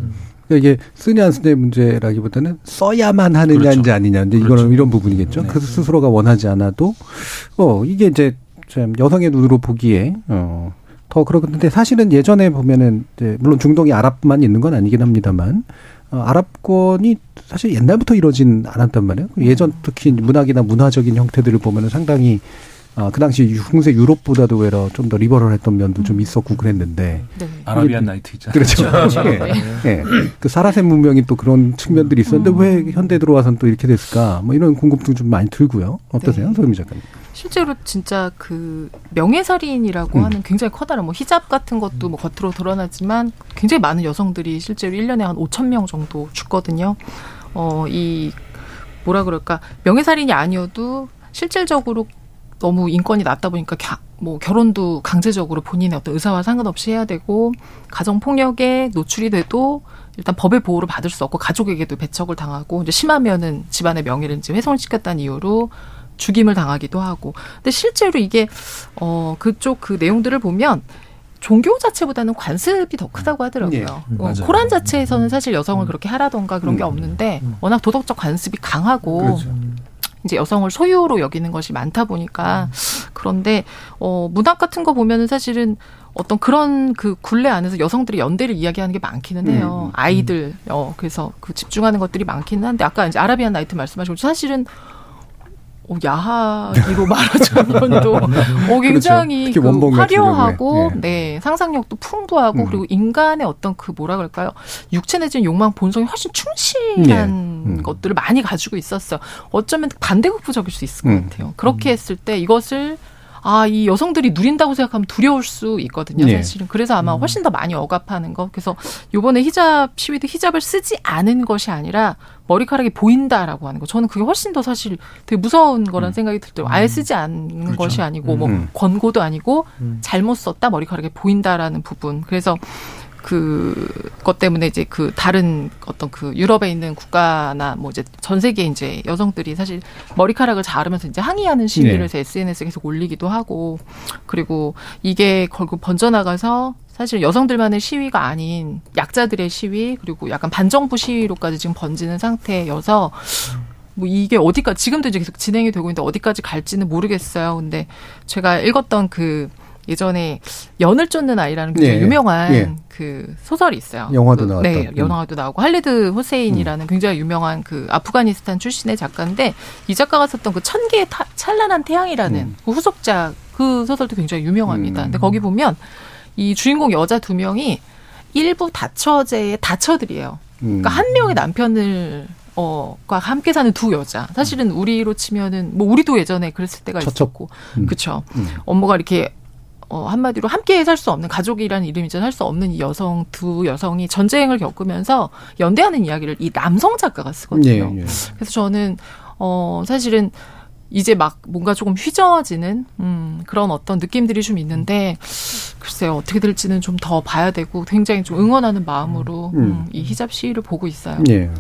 그러니까 이게 쓰냐 안 쓰냐의 문제라기보다는 써야만 하느냐인지 그렇죠. 아니냐. 근데 그렇죠. 이거는 이런 부분이겠죠. 네. 그 스스로가 원하지 않아도 어 이게 이제 참 여성의 눈으로 보기에 어. 더 그렇는데 사실은 예전에 보면은 이제 물론 중동이 아랍만 있는 건 아니긴 합니다만 어, 아랍권이 사실 옛날부터 이러진 않았단 말이에요. 예전 특히 문학이나 문화적인 형태들을 보면은 상당히 아, 그 당시 흉세 유럽보다도 외려 좀더 리버럴했던 면도 좀 있었고 그랬는데 네. 아라비안 이게- 나이트 있잖아요. 그렇죠. 그렇죠. 예. 예. 그 사라센 문명이 또 그런 측면들이 있었는데 왜 현대 들어와서는 또 이렇게 됐을까? 뭐 이런 궁금증 좀 많이 들고요. 어떠세요, 네. 소유미 작가님? 실제로 진짜 그 명예살인이라고 음. 하는 굉장히 커다란 뭐 히잡 같은 것도 뭐 겉으로 드러나지만 굉장히 많은 여성들이 실제로 1년에 한 5천 명 정도 죽거든요. 어, 이 뭐라 그럴까 명예살인이 아니어도 실질적으로 너무 인권이 낮다 보니까 겨, 뭐 결혼도 강제적으로 본인의 어떤 의사와 상관없이 해야 되고 가정 폭력에 노출이 돼도 일단 법의 보호를 받을 수 없고 가족에게도 배척을 당하고 이제 심하면은 집안의 명예를 이제 훼손을 시켰다는 이유로 죽임을 당하기도 하고. 근데 실제로 이게 어 그쪽 그 내용들을 보면 종교 자체보다는 관습이 더 크다고 하더라고요. 예, 어. 코란 자체에서는 사실 여성을 그렇게 하라던가 그런 게 없는데 워낙 도덕적 관습이 강하고 그렇죠. 이제 여성을 소유로 여기는 것이 많다 보니까 그런데 어 문학 같은 거 보면은 사실은 어떤 그런 그 굴레 안에서 여성들이 연대를 이야기하는 게 많기는 해요. 음. 아이들 어 그래서 그 집중하는 것들이 많기는 한데 아까 이제 아라비안 나이트 말씀하시고 사실은 어, 야하기로 말하자면도 어, 굉장히 그렇죠. 그 화려하고. 예. 네 상상력도 풍부하고 음. 그리고 인간의 어떤 그 뭐라 그럴까요 육체 내지는 욕망 본성이 훨씬 충실한 예. 음. 것들을 많이 가지고 있었어요. 어쩌면 반대급부적일 수 있을 것 음. 같아요. 그렇게 했을 때 이것을 아, 이 여성들이 누린다고 생각하면 두려울 수 있거든요, 예. 사실은. 그래서 아마 훨씬 더 많이 억압하는 거. 그래서 요번에 히잡 시위도 히잡을 쓰지 않은 것이 아니라 머리카락이 보인다라고 하는 거. 저는 그게 훨씬 더 사실 되게 무서운 거란 생각이 들더라고요. 아예 쓰지 않는 것이 아니고 뭐 음. 권고도 아니고 잘못 썼다 머리카락이 보인다라는 부분. 그래서 그것 때문에 이제 그 다른 어떤 그 유럽에 있는 국가나 뭐 이제 전 세계 이제 여성들이 사실 머리카락을 자르면서 이제 항의하는 시위를 네. 제 SNS에 계속 올리기도 하고 그리고 이게 결국 번져나가서 사실 여성들만의 시위가 아닌 약자들의 시위 그리고 약간 반정부 시위로까지 지금 번지는 상태여서 뭐 이게 어디까지 지금도 이제 계속 진행이 되고 있는데 어디까지 갈지는 모르겠어요. 근데 제가 읽었던 그 예전에 연을 쫓는 아이라는 굉장히 예. 유명한 예. 그 소설이 있어요. 영화도 그, 나왔던. 네, 음. 영화도 나오고 할리드 호세인이라는 굉장히 유명한 그 아프가니스탄 출신의 작가인데 이 작가가 썼던 그 천 개의 타- 찬란한 태양이라는 음. 그 후속작 그 소설도 굉장히 유명합니다. 근데 거기 보면 이 주인공 여자 두 명이 일부 다처제의 다처들이에요. 음. 그러니까 한 명의 남편을 어, 과 함께 사는 두 여자. 사실은 우리로 치면은 뭐 우리도 예전에 그랬을 때가 있었고, 음. 그쵸. 음. 업무가 이렇게 어, 한마디로 함께 살 수 없는 가족이라는 이름이죠. 살수 없는 이 여성 두 여성이 전쟁을 겪으면서 연대하는 이야기를 이 남성 작가가 쓰거든요. 예, 예. 그래서 저는 어 사실은 이제 막 뭔가 조금 휘저어지는 음 그런 어떤 느낌들이 좀 있는데 글쎄요 어떻게 될지는 좀 더 봐야 되고 굉장히 좀 응원하는 마음으로 음. 음, 이 히잡 시위를 보고 있어요. 예.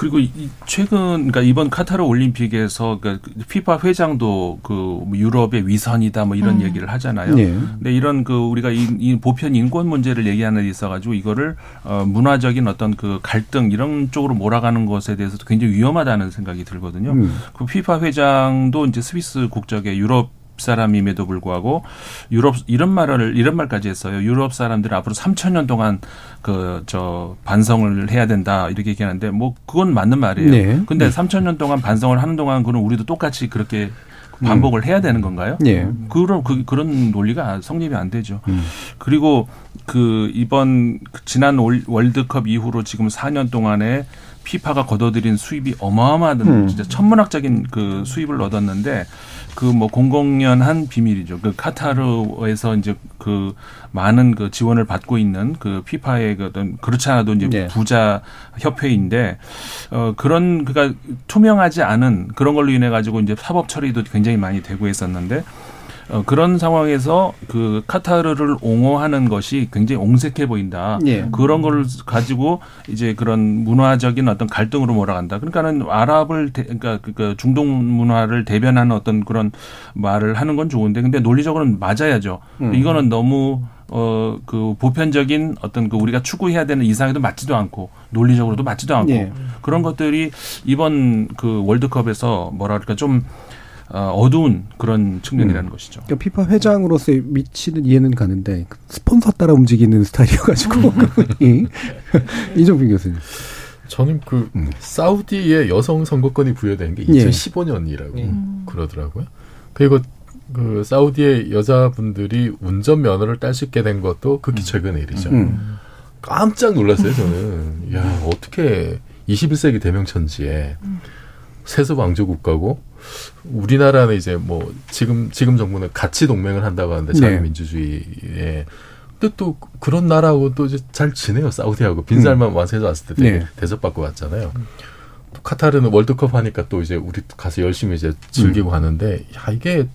그리고 최근 그러니까 이번 카타르 올림픽에서 그 피파 회장도 그 유럽의 위선이다 뭐 이런 음. 얘기를 하잖아요. 네. 근데 이런 그 우리가 이, 이 보편 인권 문제를 얘기하는 데 있어 가지고 이거를 어 문화적인 어떤 그 갈등 이런 쪽으로 몰아가는 것에 대해서도 굉장히 위험하다는 생각이 들거든요. 음. 그 피파 회장도 이제 스위스 국적의 유럽 사람임에도 불구하고 유럽 이런 말을 이런 말까지 했어요. 유럽 사람들은 앞으로 3천 년 동안 그 저 반성을 해야 된다 이렇게 얘기하는데 뭐 그건 맞는 말이에요. 네. 근데 네. 3천 년 동안 반성을 하는 동안 그는 우리도 똑같이 그렇게 반복을 해야 되는 건가요? 예. 그런 그, 그런 논리가 성립이 안 되죠. 음. 그리고 그 이번 그 지난 올- 월드컵 이후로 지금 4년 동안에 피파가 거둬들인 수입이 어마어마한 음. 진짜 천문학적인 그 수입을 얻었는데 그 뭐 공공연한 비밀이죠. 그 카타르에서 이제 그 많은 그 지원을 받고 있는 그 피파의 그 어떤 그렇지 않아도 이제 네. 부자 협회인데 어 그런 그가 투명하지 않은 그런 걸로 인해 가지고 이제 사법 처리도 굉장히 많이 되고 있었는데 어, 그런 상황에서 그 카타르를 옹호하는 것이 굉장히 옹색해 보인다. 예. 그런 걸 가지고 이제 그런 문화적인 어떤 갈등으로 몰아간다. 그러니까는 아랍을 대, 그러니까 그- 그 중동 문화를 대변하는 어떤 그런 말을 하는 건 좋은데 근데 논리적으로는 맞아야죠. 음. 이거는 너무 어 그 보편적인 어떤 그 우리가 추구해야 되는 이상에도 맞지도 않고 논리적으로도 맞지도 않고 예. 그런 것들이 이번 그 월드컵에서 뭐라 그럴까 좀 어, 어두운 그런 측면이라는 것이죠. 그러니까 피파 회장으로서의 미치는 이해는 가는데 그 스폰서 따라 움직이는 스타일이어가지고 이- 이종필 교수님. 저는 그 사우디의 여성 선거권이 부여된 게 예. 2015년이라고 그러더라고요. 그리고 그 사우디의 여자분들이 운전 면허를 딸수 있게 된 것도 극히 최근의 일이죠. 음. 깜짝 놀랐어요, 저는. 야, 어떻게 21세기 대명천지에 세습 왕조 국가고 우리나라는 이제 뭐 지금 지금 정부는 가치 동맹을 한다고 하는데 자유 네. 민주주의에 근데 또 그런 나라하고 또 이제 잘 지내요 사우디하고 빈살만 왕세자 왔을 때 되게 네. 대접받고 왔잖아요. 또 카타르는 월드컵 하니까 또 이제 우리 가서 열심히 이제 즐기고 하는데 야 이게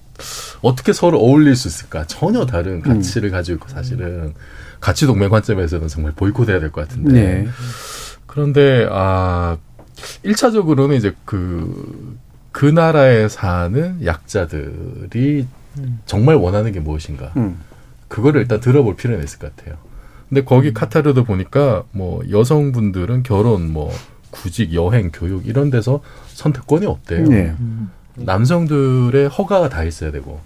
어떻게 서로 어울릴 수 있을까? 전혀 다른 가치를 가지고 있고 사실은 가치 동맹 관점에서는 정말 보이콧해야 될 것 같은데. 네. 그런데 아 1차적으로는 이제 그, 그 나라에 사는 약자들이 정말 원하는 게 무엇인가. 음. 그거를 일단 들어볼 필요는 있을 것 같아요. 근데 거기 카타르도 보니까 뭐 여성분들은 결혼, 뭐 구직, 여행, 교육 이런 데서 선택권이 없대요. 네. 남성들의 허가가 다 있어야 되고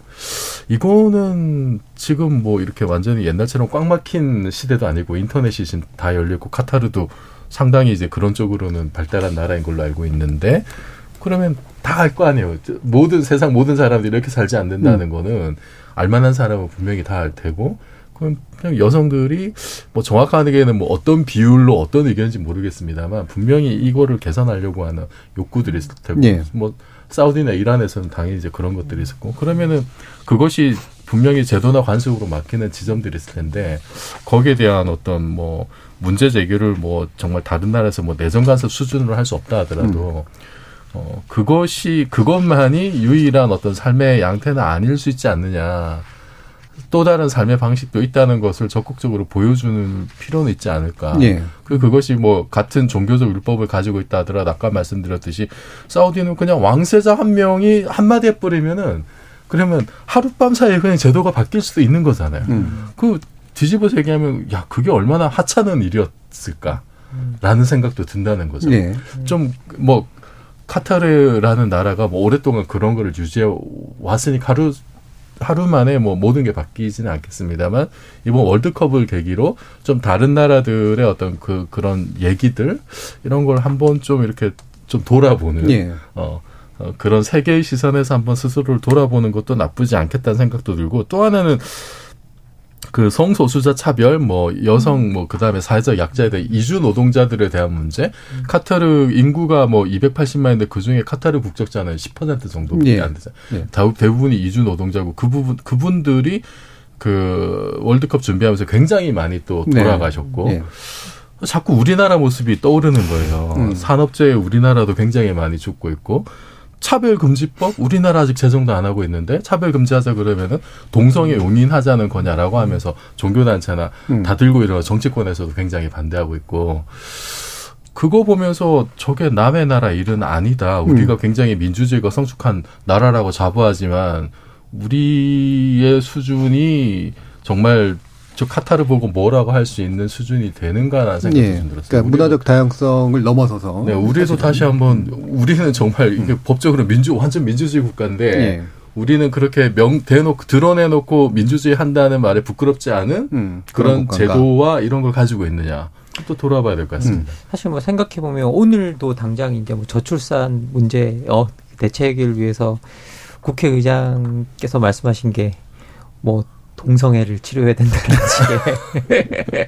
이거는 지금 뭐 이렇게 완전히 옛날처럼 꽉 막힌 시대도 아니고 인터넷이 지금 다 열렸고 카타르도 상당히 이제 그런 쪽으로는 발달한 나라인 걸로 알고 있는데 그러면 다 알 거 아니에요. 모든 세상 모든 사람들이 이렇게 살지 않는다는 거는 알만한 사람은 분명히 다 알 테고 그럼 그냥 여성들이 뭐 정확하게는 뭐 어떤 비율로 어떤 의견인지 모르겠습니다만 분명히 이거를 개선하려고 하는 욕구들이 있을 테고 예. 뭐 사우디나 이란에서는 당연히 이제 그런 것들이 있었고 그러면은 그것이 분명히 제도나 관습으로 막히는 지점들이 있을 텐데 거기에 대한 어떤 뭐 문제 제기를 뭐 정말 다른 나라에서 뭐 내정 간섭 수준으로 할 수 없다 하더라도 어 그것이 그것만이 유일한 어떤 삶의 양태는 아닐 수 있지 않느냐. 또 다른 삶의 방식도 있다는 것을 적극적으로 보여주는 필요는 있지 않을까. 예. 그 그것이 뭐 같은 종교적 율법을 가지고 있다 하더라도 아까 말씀드렸듯이 사우디는 그냥 왕세자 한 명이 한마디에 뿌리면은 그러면 하룻밤 사이에 그냥 제도가 바뀔 수도 있는 거잖아요. 음. 그 뒤집어서 얘기하면 야 그게 얼마나 하찮은 일이었을까 라는 생각도 든다는 거죠. 네. 좀뭐 카타르라는 나라가 뭐 오랫동안 그런 거를 유지해 왔으니까 하루 하루 만에 뭐 모든 게 바뀌지는 않겠습니다만 이번 월드컵을 계기로 좀 다른 나라들의 어떤 그 그런 얘기들 이런 걸 한번 좀 이렇게 좀 돌아보는 예. 어, 어, 그런 세계의 시선에서 한번 스스로를 돌아보는 것도 나쁘지 않겠다는 생각도 들고 또 하나는 그 성소수자 차별, 뭐 여성, 뭐 그다음에 사회적 약자에 대한 이주 노동자들에 대한 문제. 카타르 인구가 뭐 280만인데 그 중에 카타르 국적자는 10% 정도밖에 예. 안 되죠. 예. 다- 대부분이 이주 노동자고 그 부분 그분들이 그 월드컵 준비하면서 굉장히 많이 또 네. 돌아가셨고 예. 자꾸 우리나라 모습이 떠오르는 거예요. 음. 산업재해 우리나라도 굉장히 많이 죽고 있고 차별금지법 우리나라 아직 제정도 안 하고 있는데 차별금지하자 그러면은 동성애 용인하자는 거냐라고 하면서 종교단체나 음. 다 들고 일어나 정치권에서도 굉장히 반대하고 있고 그거 보면서 저게 남의 나라 일은 아니다. 우리가 굉장히 민주주의가 성숙한 나라라고 자부하지만 우리의 수준이 정말 저 카타르 보고 뭐라고 할 수 있는 수준이 되는가라는 생각이 예. 좀 들었어요. 그러니까 문화적 다양성을 넘어서서 네, 우리도 다시 한번 우리는 정말 이게 법적으로 민주 완전 민주주의 국가인데 예. 우리는 그렇게 명 대놓고 드러내놓고 민주주의 한다는 말에 부끄럽지 않은 음, 그런 국가인가. 제도와 이런 걸 가지고 있느냐 또 돌아봐야 될 것 같습니다. 사실 뭐 생각해 보면 오늘도 당장 이제 뭐 저출산 문제 어 대책을 위해서 국회의장께서 말씀하신 게뭐 동성애를 치료해야 된다는 식의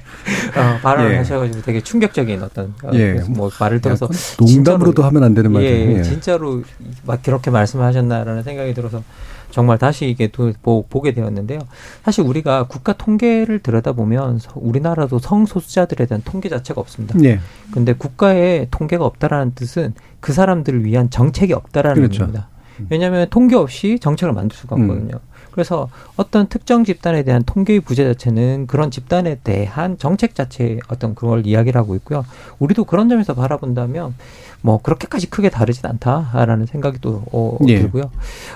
어, 발언을 예. 하셔가지고 되게 충격적인 어떤 어, 예. 뭐 말을 들어서 농담으로도 하면 안 되는. 예, 예. 진짜로 막 그렇게 말씀하셨나라는 생각이 들어서 정말 다시 이게 또 보, 보게 되었는데요. 사실 우리가 국가 통계를 들여다보면 서- 우리나라도 성소수자들에 대한 통계 자체가 없습니다. 예. 근데 국가에 통계가 없다라는 뜻은 그 사람들을 위한 정책이 없다라는 그렇죠. 의미입니다. 왜냐하면 통계 없이 정책을 만들 수가 음. 없거든요. 그래서 어떤 특정 집단에 대한 통계의 부재 자체는 그런 집단에 대한 정책 자체의 어떤 그걸 이야기를 하고 있고요. 우리도 그런 점에서 바라본다면 뭐 그렇게까지 크게 다르진 않다라는 생각이 또 어, 예. 들고요.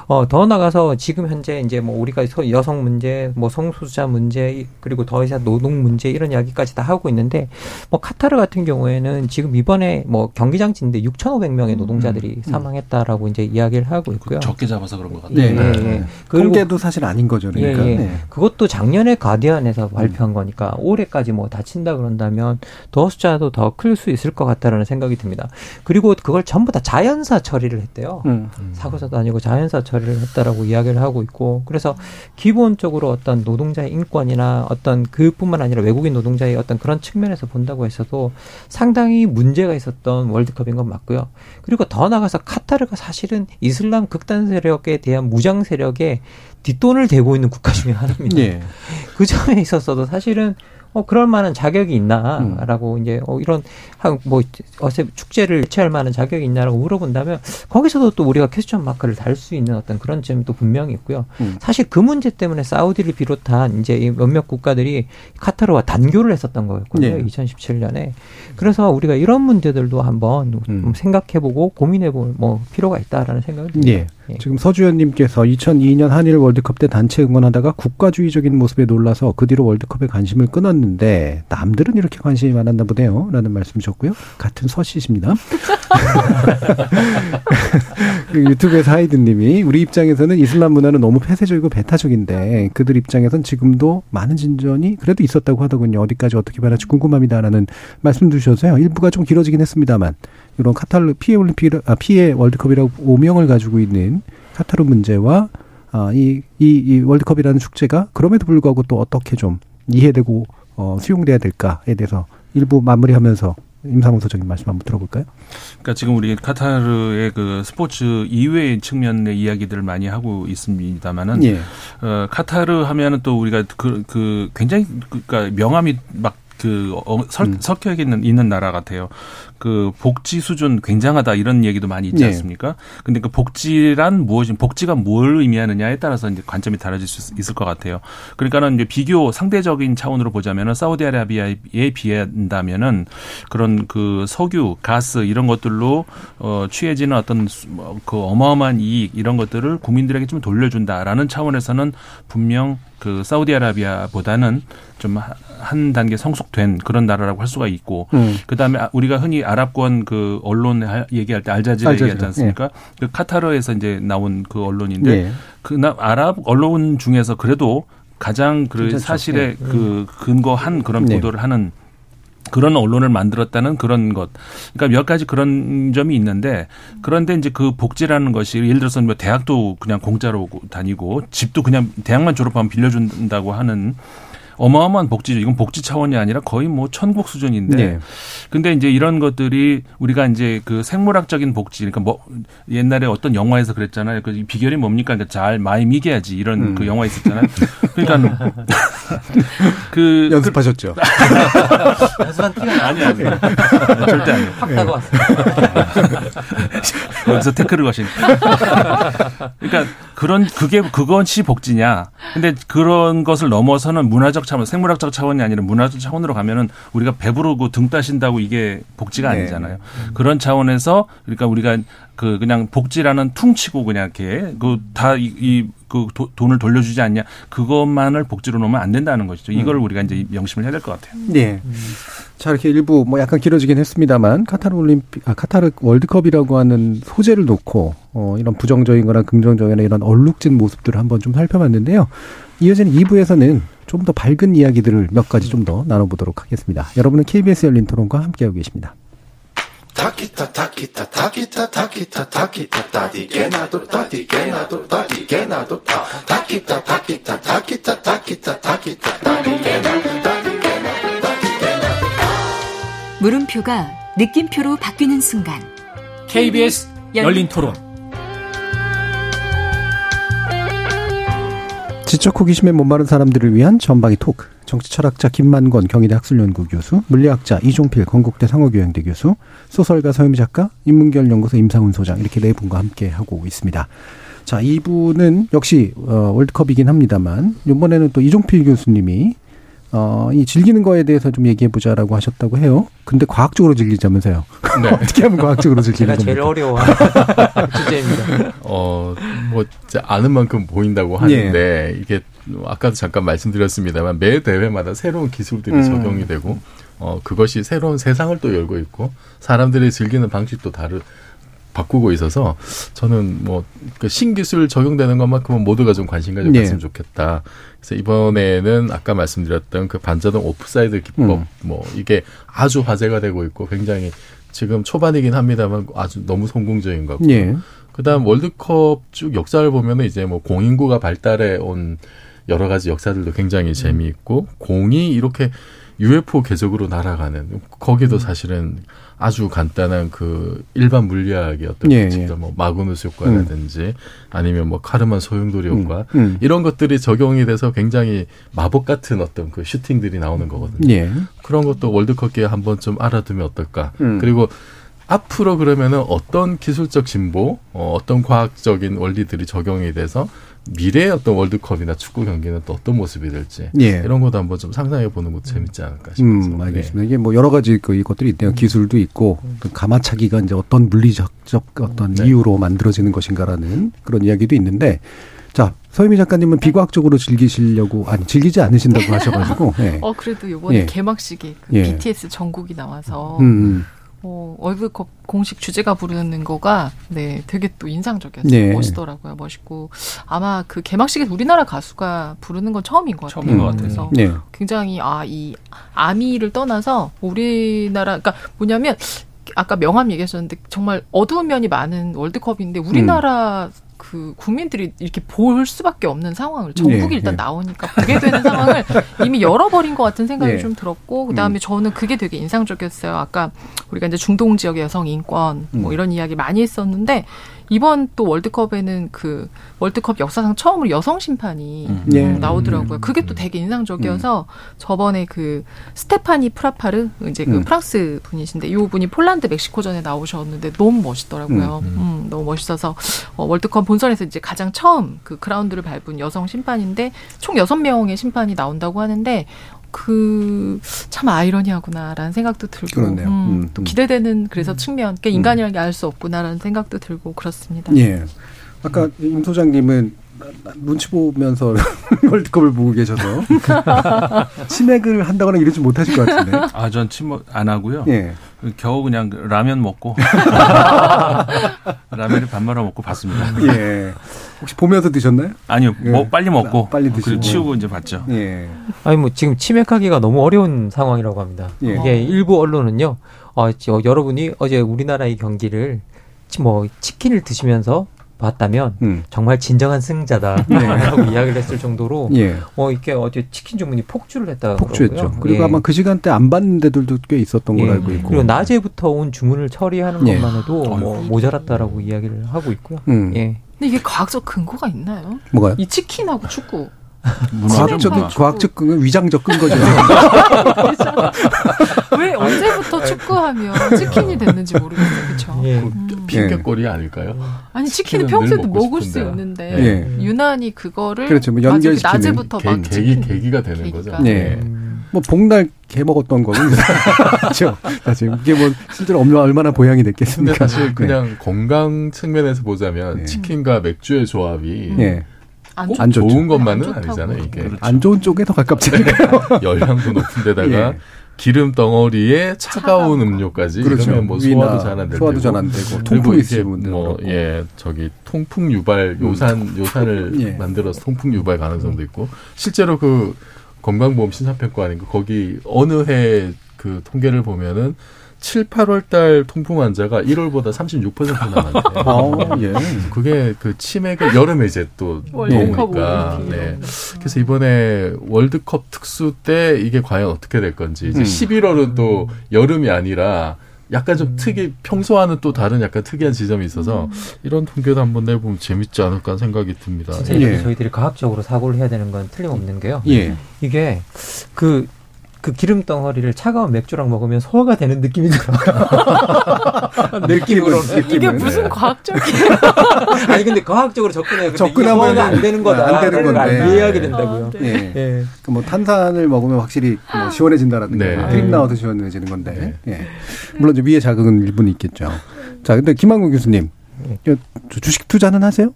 어, 더 나가서 지금 현재 이제 뭐 우리가 서- 여성 문제, 뭐 성소수자 문제, 그리고 더 이상 노동 문제 이런 이야기까지 다 하고 있는데 뭐 카타르 같은 경우에는 지금 이번에 뭐 경기장치인데 6,500명의 노동자들이 사망했다라고 이제 이야기를 하고 있고요. 적게 잡아서 그런 것 같아요. 네, 네. 예, 예. 그리고 통계도 사실 아닌 거죠. 그러니까. 예, 예. 네. 그것도 작년에 가디언에서 발표한 거니까 올해까지 뭐 다친다 그런다면 더 숫자도 더 클 수 있을 것 같다라는 생각이 듭니다. 그리고 그걸 전부 다 자연사 처리를 했대요. 음. 사고사도 아니고 자연사 처리를 했다라고 이야기를 하고 있고 그래서 기본적으로 어떤 노동자의 인권이나 어떤 그뿐만 아니라 외국인 노동자의 어떤 그런 측면에서 본다고 해서도 상당히 문제가 있었던 월드컵인 건 맞고요. 그리고 더 나가서 카타르가 사실은 이슬람 극단 세력에 대한 무장 세력에 뒷돈을 대고 있는 국가 중에 하나입니다. 예. 그 점에 있어서도 사실은 어 그럴 만한 자격이 있나라고 음. 이제 어 이런 한뭐 어세 축제를 개최할 만한 자격이 있나라고 물어본다면 거기서도 또 우리가 퀘스천 마크를 달 수 있는 어떤 그런 점도 분명히 있고요. 음. 사실 그 문제 때문에 사우디를 비롯한 이제 이 몇몇 국가들이 카타르와 단교를 했었던 거였거든요. 네. 2017년에. 그래서 우리가 이런 문제들도 한번 좀 생각해보고 고민해볼 뭐 필요가 있다라는 생각을 듭니다. 예. 지금 서주현님께서 2002년 한일 월드컵 때 단체 응원하다가 국가주의적인 모습에 놀라서 그 뒤로 월드컵에 관심을 끊었는데 남들은 이렇게 관심이 많았나 보네요. 라는 말씀 주셨고요. 같은 서씨십니다. 그 유튜브에서 하이든님이 우리 입장에서는 이슬람 문화는 너무 폐쇄적이고 배타적인데 그들 입장에선 지금도 많은 진전이 그래도 있었다고 하더군요. 어디까지 어떻게 변할지 궁금합니다라는 말씀 주셔서요. 일부가 좀 길어지긴 했습니다만 이런 카타르 피해 올림픽 아 피해 월드컵이라고 오명을 가지고 있는 카타르 문제와 아, 이, 이, 이 월드컵이라는 축제가 그럼에도 불구하고 또 어떻게 좀 이해되고 어, 수용돼야 될까에 대해서 일부 마무리하면서 임상훈 소장님 말씀 한번 들어볼까요? 그러니까 지금 우리 카타르의 그 스포츠 이외의 측면의 이야기들을 많이 하고 있습니다만은 예. 어, 카타르 하면은 또 우리가 그, 그 굉장히 그니까 명함이 막 그, 어, 설, 음. 섞여 있는, 있는 나라 같아요. 그, 복지 수준 굉장하다 이런 얘기도 많이 있지 예. 않습니까? 근데 그 복지란 무엇이, 복지가 뭘 의미하느냐에 따라서 이제 관점이 달라질 수 있- 있을 것 같아요. 그러니까는 이제 비교 상대적인 차원으로 보자면은 사우디아라비아에 비한다면은 그런 그 석유, 가스 이런 것들로 어, 취해지는 어떤 수- 뭐그 어마어마한 이익 이런 것들을 국민들에게 좀 돌려준다라는 차원에서는 분명 그 사우디아라비아보다는 좀 한 단계 성숙된 그런 나라라고 할 수가 있고 음. 그다음에 아- 우리가 흔히 아랍권 그 언론 에 얘기할 때 알자지라 알자지라, 얘기하지 않습니까? 그 카타르에서 이제 나온 그 언론인데 예. 그나 아랍 언론 중에서 그래도 가장 그 괜찮죠. 사실에 예. 그 근거한 그런 네. 보도를 하는 그런 언론을 만들었다는 그런 것. 그러니까 몇 가지 그런 점이 있는데 그런데 이제 그 복지라는 것이 예를 들어서 뭐 대학도 그냥 공짜로 다니고 집도 그냥 대학만 졸업하면 빌려준다고 하는 어마어마한 복지죠. 이건 복지 차원이 아니라 거의 뭐 천국 수준인데. 네. 근데 이제 이런 것들이 우리가 이제 그 생물학적인 복지, 그러니까 뭐 옛날에 어떤 영화에서 그랬잖아요. 그 비결이 뭡니까? 그러니까 잘 많이 미개하지 이런 음. 그 영화 있었잖아요. 그러니까 그 연습하셨죠? 연습한 티가 아니 아니 절대 아니에요. 확 다가왔어요. 여기서 태클을 거신. 그러니까 그런 그게 그것이 복지냐? 근데 그런 것을 넘어서는 문화적 차원, 생물학적 차원이 아니라 문화적 차원으로 가면은 우리가 배부르고 등 따신다고 이게 복지가 네. 아니잖아요. 그런 차원에서 그러니까 우리가 그 그냥 복지라는 퉁치고 그냥 이렇게 그다이그 돈을 돌려주지 않냐 그것만을 복지로 놓으면 안 된다는 것이죠. 이걸 음. 우리가 이제 명심을 해야 될 것 같아요. 예. 자, 이렇게 일부 뭐 약간 길어지긴 했습니다만 카타르 올림픽, 아, 카타르 월드컵이라고 하는 소재를 놓고 어, 이런 부정적인 거나 긍정적인 이런 얼룩진 모습들을 한번 좀 살펴봤는데요. 이어지는 2부에서는 좀 더 밝은 이야기들을 몇 가지 좀 더 나눠보도록 하겠습니다. 여러분은 KBS 열린 토론과 함께하고 계십니다. 물음표가 느낌표로 바뀌는 순간 KBS 열린 토론. 지적 호기심에 못마른 사람들을 위한 전방위 토크. 정치 철학자 김만권 경희대 학술연구 교수, 물리학자 이종필 건국대 상호교양대 교수, 소설가 서유미 작가, 인문결 연구소 임상훈 소장 이렇게 네 분과 함께 하고 있습니다. 자, 이분은 역시 어, 월드컵이긴 합니다만 이번에는 또 이종필 교수님이 어, 이 즐기는 거에 대해서 좀 얘기해 보자라고 하셨다고 해요. 근데 과학적으로 즐기자면서요. 네. 어떻게 하면 과학적으로 즐기는 제가 겁니까? 제일 어려워하는 주제입니다. 어, 뭐, 진짜 아는 만큼 보인다고 하는데, 이게, 아까도 잠깐 말씀드렸습니다만, 매 대회마다 새로운 기술들이 음. 적용이 되고, 어, 그것이 새로운 세상을 또 열고 있고, 사람들이 즐기는 방식도 다르, 바꾸고 있어서, 저는 뭐, 그 신기술 적용되는 것만큼은 모두가 좀 관심 가져봤으면 예. 좋겠다. 그래서 이번에는 아까 말씀드렸던 그 반자동 오프사이드 기법, 음. 뭐, 이게 아주 화제가 되고 있고, 굉장히 지금 초반이긴 합니다만 아주 너무 성공적인 것 같고. 예. 그다음 월드컵 쭉 역사를 보면은 이제 뭐 공인구가 발달해 온 여러 가지 역사들도 굉장히 재미있고 공이 이렇게 UFO 궤적으로 날아가는 거기도 사실은 아주 간단한 그 일반 물리학의 어떤 예, 진짜 뭐 마그누스 효과라든지 아니면 뭐 카르만 소용돌이 음, 효과 음. 이런 것들이 적용이 돼서 굉장히 마법 같은 어떤 그 슈팅들이 나오는 거거든요. 예. 그런 것도 월드컵 기에 한번 좀 알아두면 어떨까. 음. 그리고 앞으로 그러면은 어떤 기술적 진보, 어, 어떤 과학적인 원리들이 적용이 돼서 미래의 어떤 월드컵이나 축구 경기는 또 어떤 모습이 될지 예. 이런 것도 한번 좀 상상해 보는 것도 재밌지 않을까 싶습니다. 음, 알겠습니다. 이게 뭐 여러 가지 그 이것들이 있네요. 기술도 있고 그 가마차기가 이제 어떤 물리적 어떤 이유로 만들어지는 것인가라는 그런 이야기도 있는데 자 서유미 작가님은 비과학적으로 즐기시려고 아니 즐기지 않으신다고 하셔가지고 예. 어 그래도 이번에 예. 개막식에 그 예. BTS 전국이 나와서 음, 음. 어, 월드컵 공식 주제가 부르는 거가 네 되게 또 인상적이었어요. 네. 멋있더라고요. 멋있고 아마 그 개막식에 우리나라 가수가 부르는 건 처음인 것 같아요. 처음인 것 같아요. 그래서 네. 굉장히 아 이 아미를 떠나서 우리나라 그러니까 뭐냐면 아까 명함 얘기하셨는데 정말 어두운 면이 많은 월드컵인데 우리나라 그 국민들이 이렇게 볼 수밖에 없는 상황을 전국이 예, 일단 예. 나오니까 보게 되는 상황을 이미 열어버린 것 같은 생각이 예. 좀 들었고 그다음에 저는 그게 되게 인상적이었어요. 아까 우리가 이제 중동 지역 여성 인권 뭐 음. 이런 이야기 많이 했었는데 이번 또 월드컵에는 그 월드컵 역사상 처음으로 여성 심판이 음. 예. 음, 나오더라고요. 그게 또 되게 인상적이어서 저번에 그 스테파니 프라파르 이제 그 음. 프랑스 분이신데 이 분이 폴란드 멕시코전에 나오셨는데 너무 멋있더라고요. 음, 음, 너무 멋있어서 어, 월드컵 본선에서 이제 가장 처음 그 그라운드를 밟은 여성 심판인데 총 여섯 명의 심판이 나온다고 하는데 그 참 아이러니하구나라는 생각도 들고 그렇네요. 음, 음, 또 음. 기대되는 그래서 측면 그러니까 인간이라는 게 알 수 없구나라는 생각도 들고 그렇습니다. 예. 아까 임 소장님은 눈치 보면서 월드컵을 보고 계셔서 치맥을 한다거나 이러지 못하실 것 같은데. 아, 전 침묵 안 하고요. 예. 겨우 그냥 라면 먹고 라면을 밥 말아 먹고 봤습니다. 예. 혹시 보면서 드셨나요? 아니요, 예. 뭐 빨리 먹고 빨리 드시고. 치우고 이제 봤죠. 예. 아니 뭐 지금 치맥하기가 너무 어려운 상황이라고 합니다. 예. 이게 일부 언론은요. 어, 저 여러분이 어제 우리나라의 경기를 치- 뭐 치킨을 드시면서 봤다면 음. 정말 진정한 승자다라고 네. 이야기를 했을 정도로 예. 어 이게 어제 치킨 주문이 폭주를 했다 폭주했죠. 그리고 아마 그 시간대 안 받는 데들도 꽤 있었던 걸로 알고 있고. 예. 그리고 낮에부터 온 주문을 처리하는 예. 것만 해도 뭐 모자랐다라고 이야기를 하고 있고요. 음. 예. 근데 이게 과학적 근거가 있나요? 뭐가요? 이 치킨하고 축구. 과학적 과학적 끈 위장적 끈거죠. 왜 언제부터 축구하면 치킨이 됐는지 모르겠어요. 그렇죠? 예. 핑계거리 아닐까요? 아니 치킨은 평소에도 먹을 수 싶은데. 있는데 예. 유난히 그거를 그렇죠. 뭐 연결시키는 낮에부터 막 계, 계기, 치킨. 계기가 되는 계기가. 거죠. 네. 뭐 복날 개 먹었던 거는 그렇죠. 사실 이게 뭐 실제로 얼마- 얼마나 보양이 근데 됐겠습니까? 사실 그냥 건강 측면에서 보자면 치킨과 맥주의 조합이 예. 안, 꼭안 좋죠. 좋은 것만은 안. 아니잖아요. 이게 안 좋은 쪽에 더 가깝지 않을까요? 열량도 높은 데다가 예. 기름 덩어리에 차가운 음료까지 그렇죠. 이러면 뭐 소화도 잘 안 되고 소화도 잘 안 되고 그리고 통풍이 이게 있으신 분들 뭐 그렇고. 예, 저기 통풍 유발 요산 요산을 예. 만들어서 통풍 유발 가능성도 있고 실제로 그 건강보험 심사평가 아닌가 거기 어느 해 그 통계를 보면은 7, 8월 달 통풍 환자가 1월보다 36%나 많대요. 어, 예. 그게 그 치매가 여름에 이제 또. 올림픽 네. 그래서 이번에 월드컵 특수 때 이게 과연 어떻게 될 건지 이제 음. 11월은 또 여름이 아니라 약간 좀 특이 평소와는 또 다른 약간 특이한 지점이 있어서 이런 통계도 한번 내보면 재밌지 않을까 하는 생각이 듭니다. 진짜 예. 저희들이 과학적으로 사고를 해야 되는 건 틀림없는 게요. 예. 이게 그, 그 기름 덩어리를 차가운 맥주랑 먹으면 소화가 되는 느낌이 들어요. 느낌으로. 이게 무슨 네. 과학적인 아니 근데 과학적으로 접근해요. 근데 접근하면 안 되는 거다. 안 되는 건데. 이해하게 된다고요. 아, 네. 예. 예. 그뭐 탄산을 먹으면 확실히 뭐 시원해진다라든가 네. 드립 나와서 시원해지는 건데 예. 물론 위에 자극은 일부는 있겠죠. 자, 근데 김한국 교수님 저 주식 투자는 하세요?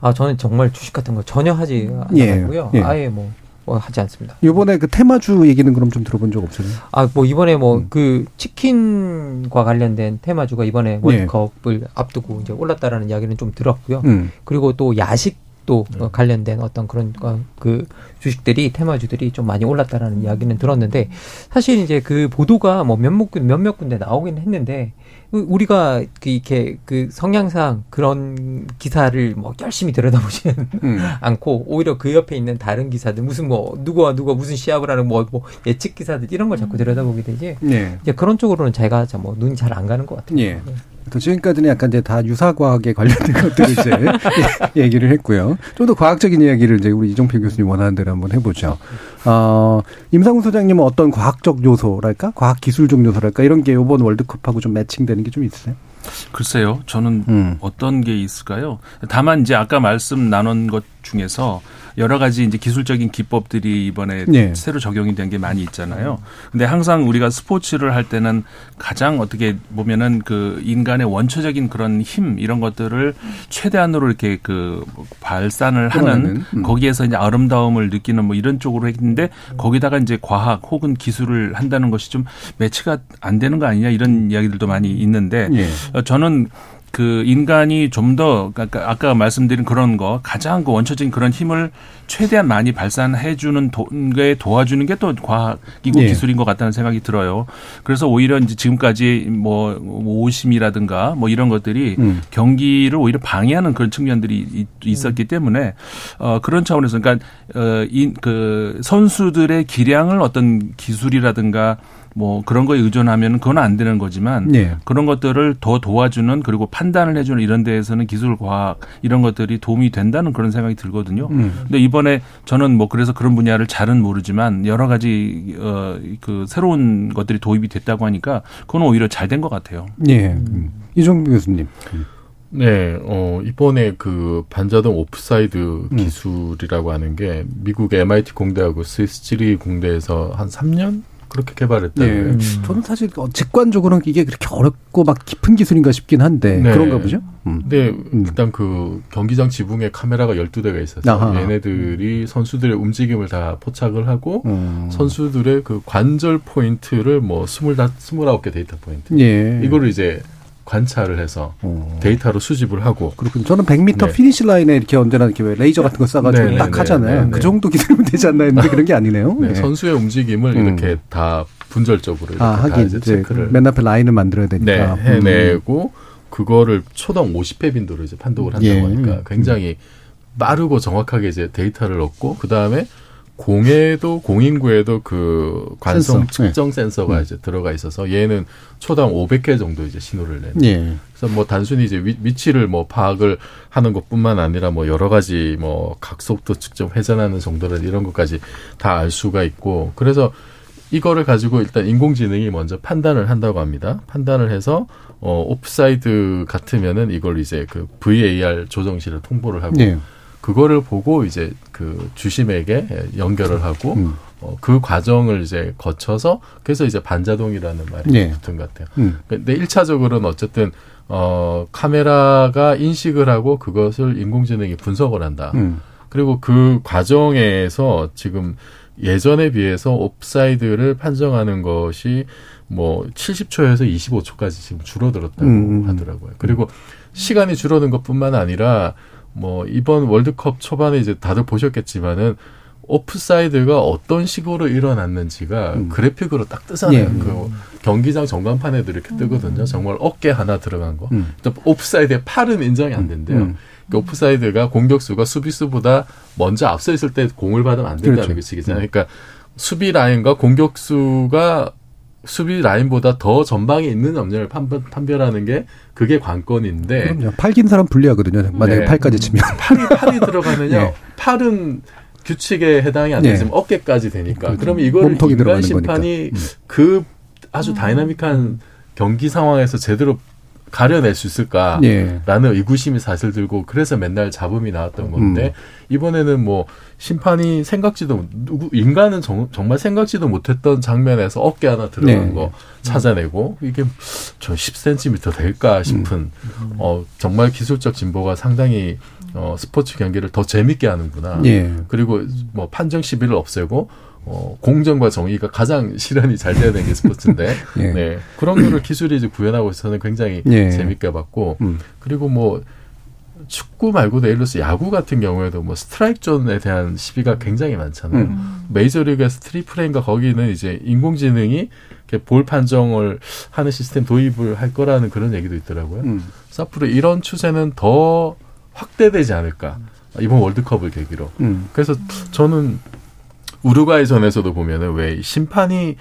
아 저는 정말 주식 같은 거 전혀 하지 예. 않았고요. 예. 아예 뭐, 뭐 하지 않습니다. 이번에 그 테마주 얘기는 그럼 좀 들어본 적 없어요? 아 뭐 이번에 뭐 음. 그 치킨과 관련된 테마주가 이번에 월드컵을 앞두고 이제 올랐다라는 이야기는 좀 들었고요. 음. 그리고 또 야식 또 어, 관련된 어떤 그런 어, 그 주식들이 테마주들이 좀 많이 올랐다라는 이야기는 들었는데 사실 이제 그 보도가 뭐 몇몇 군데 나오긴 했는데 우리가 그 이렇게 그 성향상 그런 기사를 뭐 열심히 들여다보지는 음. 않고 오히려 그 옆에 있는 다른 기사들 무슨 뭐 누구와 누가 무슨 시합을 하는 뭐, 뭐 예측 기사들 이런 걸 자꾸 들여다보게 되지 예. 이제 그런 쪽으로는 제가 뭐 눈이 잘 안 가는 것 같아요. 예. 또 지금까지는 약간 이제 다 유사과학에 관련된 것들을 이제 예, 얘기를 했고요. 좀 더 과학적인 이야기를 이제 우리 이종필 교수님 원하는 대로 한번 해보죠. 어, 임상훈 소장님은 어떤 과학적 요소랄까, 과학 기술적 요소랄까 이런 게 이번 월드컵하고 좀 매칭되는 게 좀 있으세요? 글쎄요, 저는 음. 어떤 게 있을까요? 다만 이제 아까 말씀 나눈 것 중에서 여러 가지 이제 기술적인 기법들이 이번에 네. 새로 적용이 된 게 많이 있잖아요. 근데 항상 우리가 스포츠를 할 때는 가장 어떻게 보면은 그 인간의 원초적인 그런 힘 이런 것들을 최대한으로 이렇게 그 발산을 하는 음. 거기에서 이제 아름다움을 느끼는 뭐 이런 쪽으로 했는데 거기다가 이제 과학 혹은 기술을 한다는 것이 좀 매치가 안 되는 거 아니냐 이런 이야기들도 많이 있는데 예. 어, 저는 그 인간이 좀더 아까, 아까 말씀드린 그런 거 가장 그 원초적인 그런 힘을 최대한 많이 발산해 주는 게 도와주는 게 또 과학이고 예. 기술인 것 같다는 생각이 들어요. 그래서 오히려 이제 지금까지 뭐 오심이라든가 뭐 이런 것들이 음. 경기를 오히려 방해하는 그런 측면들이 있- 있었기 때문에 어 그런 차원에서 그러니까 어이그 선수들의 기량을 어떤 기술이라든가 뭐 그런 거에 의존하면 그건 안 되는 거지만 예. 그런 것들을 더 도와주는 그리고 판단을 해주는 이런 데에서는 기술 과학 이런 것들이 도움이 된다는 그런 생각이 들거든요. 음. 근데 이번에 저는 뭐 그래서 그런 분야를 잘은 모르지만 여러 가지 어그 새로운 것들이 도입이 됐다고 하니까 그건 오히려 잘 된 것 같아요. 예. 음. 이종필 교수님. 네, 어, 이번에 그 반자동 오프사이드 음. 기술이라고 하는 게 미국 MIT 공대하고 스위스 취리히 공대에서 한 3년 그렇게 개발했다고요. 예. 저는 사실 어, 직관적으로는 이게 그렇게 어렵고 막 깊은 기술인가 싶긴 한데 네. 그런가 보죠. 음. 근데 일단 그 경기장 지붕에 카메라가 12대가 있어서 아하. 얘네들이 선수들의 움직임을 다 포착을 하고 음. 선수들의 그 관절 포인트를 뭐 20, 29개 데이터 포인트. 예. 이거를 이제 관찰을 해서 데이터로 수집을 하고. 그렇군요. 저는 100m 네. 피니시 라인에 이렇게 언제나 이렇게 왜 레이저 같은 거 쏴가지고 네, 딱 네, 하잖아요. 네, 네, 그 네. 정도 기술이면 되지 않나 했는데 그런 게 아니네요. 네, 예. 선수의 움직임을 음. 이렇게 다 분절적으로 이렇게 아, 다 하긴 이제 체크를 맨 앞에 라인을 만들어야 네, 되니까. 음. 해내고 그거를 초당 50회 빈도로 이제 판독을 한다고 예. 하니까 굉장히 빠르고 정확하게 이제 데이터를 얻고 그 다음에 공에도 공인구에도 그 관성 센서. 측정 센서가 음. 이제 들어가 있어서 얘는 초당 500회 정도 이제 신호를 내는. 예. 그래서 뭐 단순히 이제 위, 위치를 뭐 파악을 하는 것뿐만 아니라 뭐 여러 가지 뭐 각속도 측정 회전하는 정도를 이런 것까지 다 알 수가 있고 그래서 이거를 가지고 일단 인공지능이 먼저 판단을 한다고 합니다. 판단을 해서 어 오프사이드 같으면은 이걸 이제 그 VAR 조정실에 통보를 하고 예. 그거를 보고 이제 그 주심에게 연결을 하고 음. 어, 그 과정을 이제 거쳐서 그래서 이제 반자동이라는 말이 예. 붙은 것 같아요. 음. 근데 일차적으로는 어쨌든 어 카메라가 인식을 하고 그것을 인공지능이 분석을 한다. 음. 그리고 그 과정에서 지금 예전에 비해서 옵사이드를 판정하는 것이 뭐 70초에서 25초까지 지금 줄어들었다고 음. 하더라고요. 그리고 시간이 줄어든 것뿐만 아니라 뭐 이번 월드컵 초반에 이제 다들 보셨겠지만은 오프사이드가 어떤 식으로 일어났는지가 그래픽으로 딱 뜨잖아요. 음. 예. 그 경기장 전광판에도 이렇게 뜨거든요. 정말 어깨 하나 들어간 거. 음. 또 오프사이드에 팔은 인정이 안 된대요. 음. 그 오프사이드가 공격수가 수비수보다 먼저 앞서 있을 때 공을 받으면 안 된다는 그렇죠. 규칙이잖아요. 그러니까 수비 라인과 공격수가 수비 라인보다 더 전방에 있는 여부를 판별, 판별 하는 게 그게 관건인데 그럼요. 팔 긴 사람 불리하거든요. 만약에 네. 팔까지 치면. 팔이 팔이 들어가느냐? 예. 팔은 규칙에 해당이 안 예. 되지만 어깨까지 되니까. 그, 그러면 이거를 인간 심판이 거니까. 음. 그 아주 다이나믹한 경기 상황에서 제대로 가려낼 수 있을까라는 예. 의구심이 사실 들고 그래서 맨날 잡음이 나왔던 건데 음. 이번에는 뭐 심판이 생각지도 누구 인간은 정, 말 생각지도 못했던 장면에서 어깨 하나 들어간 네. 거 찾아내고 이게 저 10cm 될까 싶은 음. 어 정말 기술적 진보가 상당히 어 스포츠 경기를 더 재밌게 하는구나. 예. 그리고 뭐 판정 시비를 없애고 어 공정과 정의가 가장 실현이 잘 되는 게 스포츠인데 예. 네. 그런 거를 기술이 이제 구현하고 있어서는 굉장히 예. 재밌게 봤고 음. 그리고 뭐 축구 말고도 예를 들어서 야구 같은 경우에도 뭐 스트라이크 존에 대한 시비가 굉장히 많잖아요. 음. 메이저리그에서 트리플A인가 거기는 이제 인공지능이 이렇게 볼 판정을 하는 시스템 도입을 할 거라는 그런 얘기도 있더라고요. 음. 그래서 앞으로 이런 추세는 더 확대되지 않을까. 이번 월드컵을 계기로. 음. 그래서 저는 우루과이전에서도 보면은 왜 심판이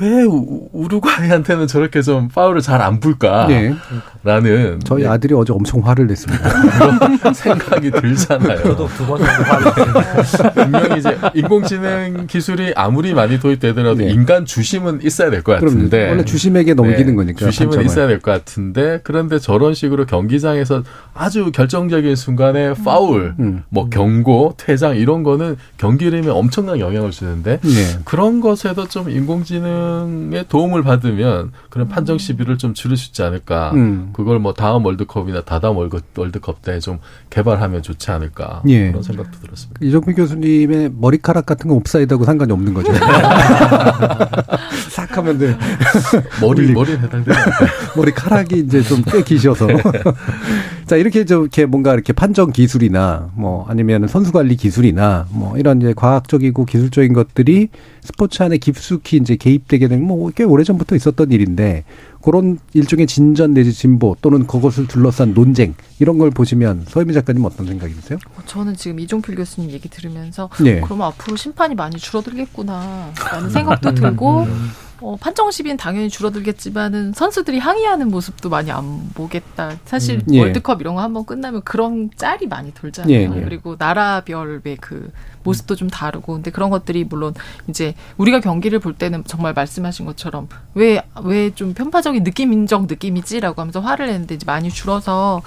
왜 우- 우루과이한테는 저렇게 좀 파울을 잘 안 불까? 네. 라는 저희 아들이 어제 엄청 화를 냈습니다. 그런 생각이 들잖아요. 저도 두 번 정도 화를. 분명히 이제 인공지능 기술이 아무리 많이 도입되더라도 인간 주심은 있어야 될것 네. 같은데. 원래 주심에게 넘기는 거니까, 주심은 판정을. 있어야 될 것 같은데 그런데 저런 식으로 경기장에서 아주 결정적인 순간에 파울, 음. 뭐 경고, 퇴장 이런 거는 경기 흐름에 엄청난 영향을 주는데 네. 그런 것에도 좀 인공지능 의 도움을 받으면 그런 판정 시비를 좀 줄일 수 있지 않을까. 음. 그걸 뭐 다음 월드컵이나 다다음 월드- 월드컵 때 좀 개발하면 좋지 않을까. 예. 그런 생각도 들었습니다. 이종필 교수님의 머리카락 같은 건 옵사이드하고 상관이 없는 거죠. 싹 하면 돼. 머리, 해당되지 않을까요? 머리카락이 이제 좀 꽤 기셔서. 자, 이렇게 좀 이렇게 뭔가 이렇게 판정 기술이나 뭐 아니면 선수 관리 기술이나 뭐 이런 이제 과학적이고 기술적인 것들이 스포츠 안에 깊숙이 이제 개입되게 되는 뭐 꽤 오래 전부터 있었던 일인데 그런 일종의 진전 내지 진보 또는 그것을 둘러싼 논쟁 이런 걸 보시면 서희미 작가님 어떤 생각이 드세요? 어, 저는 지금 이종필 교수님 얘기 들으면서 네. 그러면 앞으로 심판이 많이 줄어들겠구나라는 생각도 들고 어, 판정 시비는 당연히 줄어들겠지만은 선수들이 항의하는 모습도 많이 안 보겠다. 사실 음. 예. 월드컵 이런 거 한번 끝나면 그런 짤이 많이 돌잖아요. 예, 예. 그리고 나라별의 그 모습도 좀 다르고 근데 그런 것들이 물론 이제 우리가 경기를 볼 때는 정말 말씀하신 것처럼 왜 왜 좀 편파적인 느낌인적 느낌이지라고 하면서 화를 냈는데 이제 많이 줄어서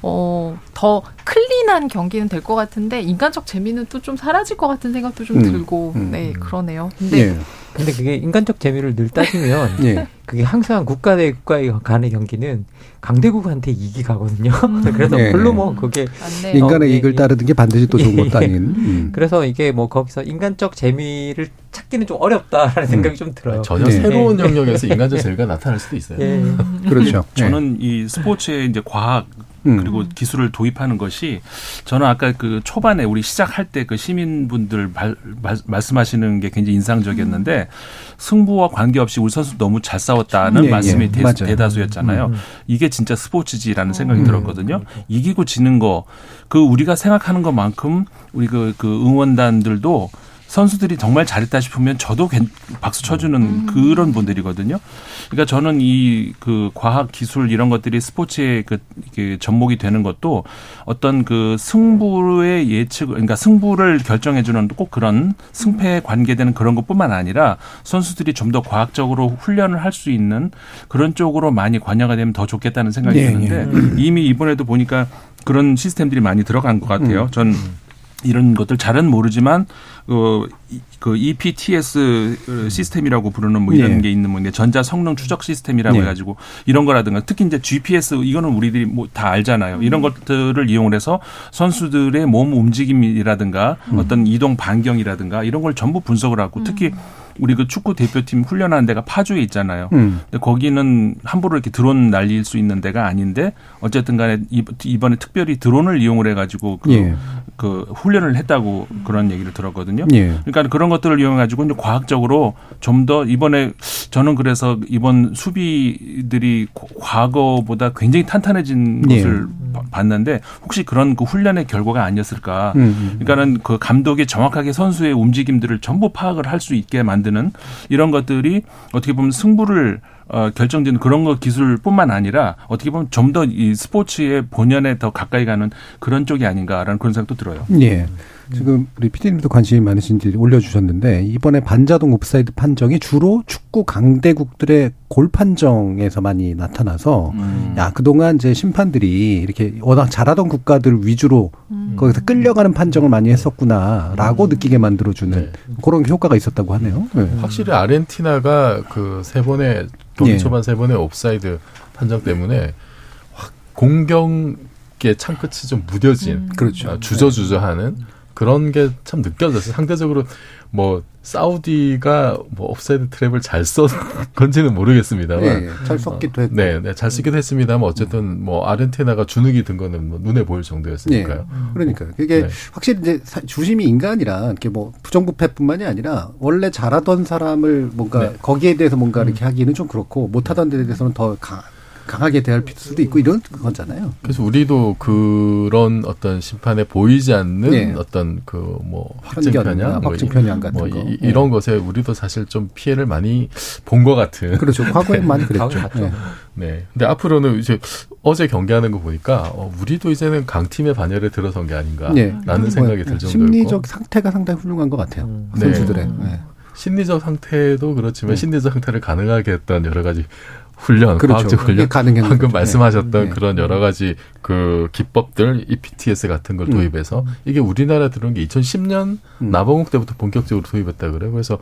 어, 더 클린한 경기는 될 것 같은데 인간적 재미는 또 좀 사라질 것 같은 생각도 좀 음, 들고 음, 네 음. 그러네요. 근데 예. 근데 그게 인간적 재미를 늘 따지면 예. 그게 항상 국가 대 국가의 간의 경기는 강대국한테 이익이 가거든요. 그래서 예. 별로 뭐 그게 네. 인간의 어, 예, 이익을 예. 따르는 게 반드시 또 좋은 예, 것도 예. 아닌. 음. 그래서 이게 뭐 거기서 인간적 재미를 찾기는 좀 어렵다라는 생각이 좀 들어요. 전혀 네. 새로운 예. 영역에서 인간적 재미가 나타날 수도 있어요. 예. 그렇죠. 저는 이 스포츠의 이제 과학 음. 그리고 기술을 도입하는 것이 저는 아까 그 초반에 우리 시작할 때 그 시민분들 말, 말, 말씀하시는 게 굉장히 인상적이었는데 승부와 관계없이 우리 선수 너무 잘 싸웠다는 네, 말씀이 예, 대. 대다수였잖아요. 음. 이게 진짜 스포츠지라는 생각이 음. 들었거든요. 이기고 지는 거 그 우리가 생각하는 것만큼 우리 그, 그 응원단들도 선수들이 정말 잘했다 싶으면 저도 괜- 박수 쳐주는 그런 분들이거든요. 그러니까 저는 이 그 과학 기술 이런 것들이 스포츠의 그 이게 접목이 되는 것도 어떤 그 승부의 예측 그러니까 승부를 결정해주는 꼭 그런 승패에 관계되는 그런 것뿐만 아니라 선수들이 좀 더 과학적으로 훈련을 할 수 있는 그런 쪽으로 많이 관여가 되면 더 좋겠다는 생각이 예, 드는데 이미 이번에도 보니까 그런 시스템들이 많이 들어간 것 같아요. 전 이런 것들 잘은 모르지만 어, 이- 그 EPTS 시스템이라고 부르는 뭐 이런 예. 게 있는 뭐 이제 전자 성능 추적 시스템이라고 예. 해가지고 이런 거라든가 특히 이제 GPS 이거는 우리들이 뭐 다 알잖아요. 이런 것들을 이용을 해서 선수들의 몸 움직임이라든가 어떤 이동 반경이라든가 이런 걸 전부 분석을 하고 특히 우리 그 축구 대표팀 훈련하는 데가 파주에 있잖아요. 음. 근데 거기는 함부로 이렇게 드론 날릴 수 있는 데가 아닌데 어쨌든 간에 이- 이번에 특별히 드론을 이용을 해가지고 그, 예. 그 훈련을 했다고 그런 얘기를 들었거든요. 예. 그러니까 그런 것들을 이용해 가지고 이제 과학적으로 좀 더 이번에 저는 그래서 이번 수비들이 고- 과거보다 굉장히 탄탄해진 예. 것을 바- 봤는데 혹시 그런 그 훈련의 결과가 아니었을까. 음, 음. 그러니까는 그 감독이 정확하게 선수의 움직임들을 전부 파악을 할 수 있게 만드는 이런 것들이 어떻게 보면 승부를 어, 결정짓는 그런 거 기술뿐만 아니라 어떻게 보면 좀 더 이 스포츠의 본연에 더 가까이 가는 그런 쪽이 아닌가라는 그런 생각도 들어요. 예. 지금 우리 PD님도 관심이 많으신지 올려주셨는데 이번에 반자동 옵사이드 판정이 주로 축구 강대국들의 골 판정에서 많이 나타나서 음. 야 그동안 이제 심판들이 이렇게 워낙 잘하던 국가들 위주로 거기서 끌려가는 판정을 많이 했었구나라고 느끼게 만들어주는 그런 효과가 있었다고 하네요. 네. 확실히 아르헨티나가 그 세 번의 경기 예. 초반 세 번의 옵사이드 판정 때문에 확 공격의 창끝이 좀 무뎌진 그렇죠. 아, 주저주저하는 그런 게 참 느껴졌어요. 상대적으로 뭐 사우디가 뭐 옵사이드 트랩을 잘 썼 건지는 모르겠습니다만 예, 예. 잘 썼기도 했고. 네, 네, 잘 쓰기도 했습니다만 어쨌든 뭐 아르헨티나가 주눅이 든 거는 뭐 눈에 보일 정도였으니까요. 예. 그러니까요. 그게 네. 확실히 이제 사- 주심이 인간이라 이렇게 뭐 부정부패뿐만이 아니라 원래 잘하던 사람을 뭔가 네. 거기에 대해서 뭔가 이렇게 하기는 좀 그렇고 못하던 데에 대해서는 더 강, 강하게 대할 수도 있고 이런 거잖아요. 그래서 우리도 그런 어떤 심판에 보이지 않는 네. 어떤 그뭐 편견이나 확증 편향, 뭐 확증 이- 편향 같은 뭐 거. 이, 네. 런 것에 우리도 사실 좀 피해를 많이 본 것 같은. 그렇죠. 과거에 많이 그랬죠. 네. 네. 근데 앞으로는 이제 어제 경기하는 거 보니까 어, 우리도 이제는 강팀의 반열에 들어선 게 아닌가라는 네. 생각이 들 정도였고. 심리적 상태가 상당히 훌륭한 것 같아요. 네. 선수들의. 네. 심리적 상태도 그렇지만 네. 심리적 상태를 가능하게 했던 여러 가지 훈련, 그렇죠. 과학적 훈련, 가능한 방금 거죠. 말씀하셨던 네. 그런 여러 가지 그 기법들, EPTS 같은 걸 음. 도입해서 이게 우리나라 들어온 게 2010년 음. 나봉욱 때부터 본격적으로 도입했다 그래요. 그래서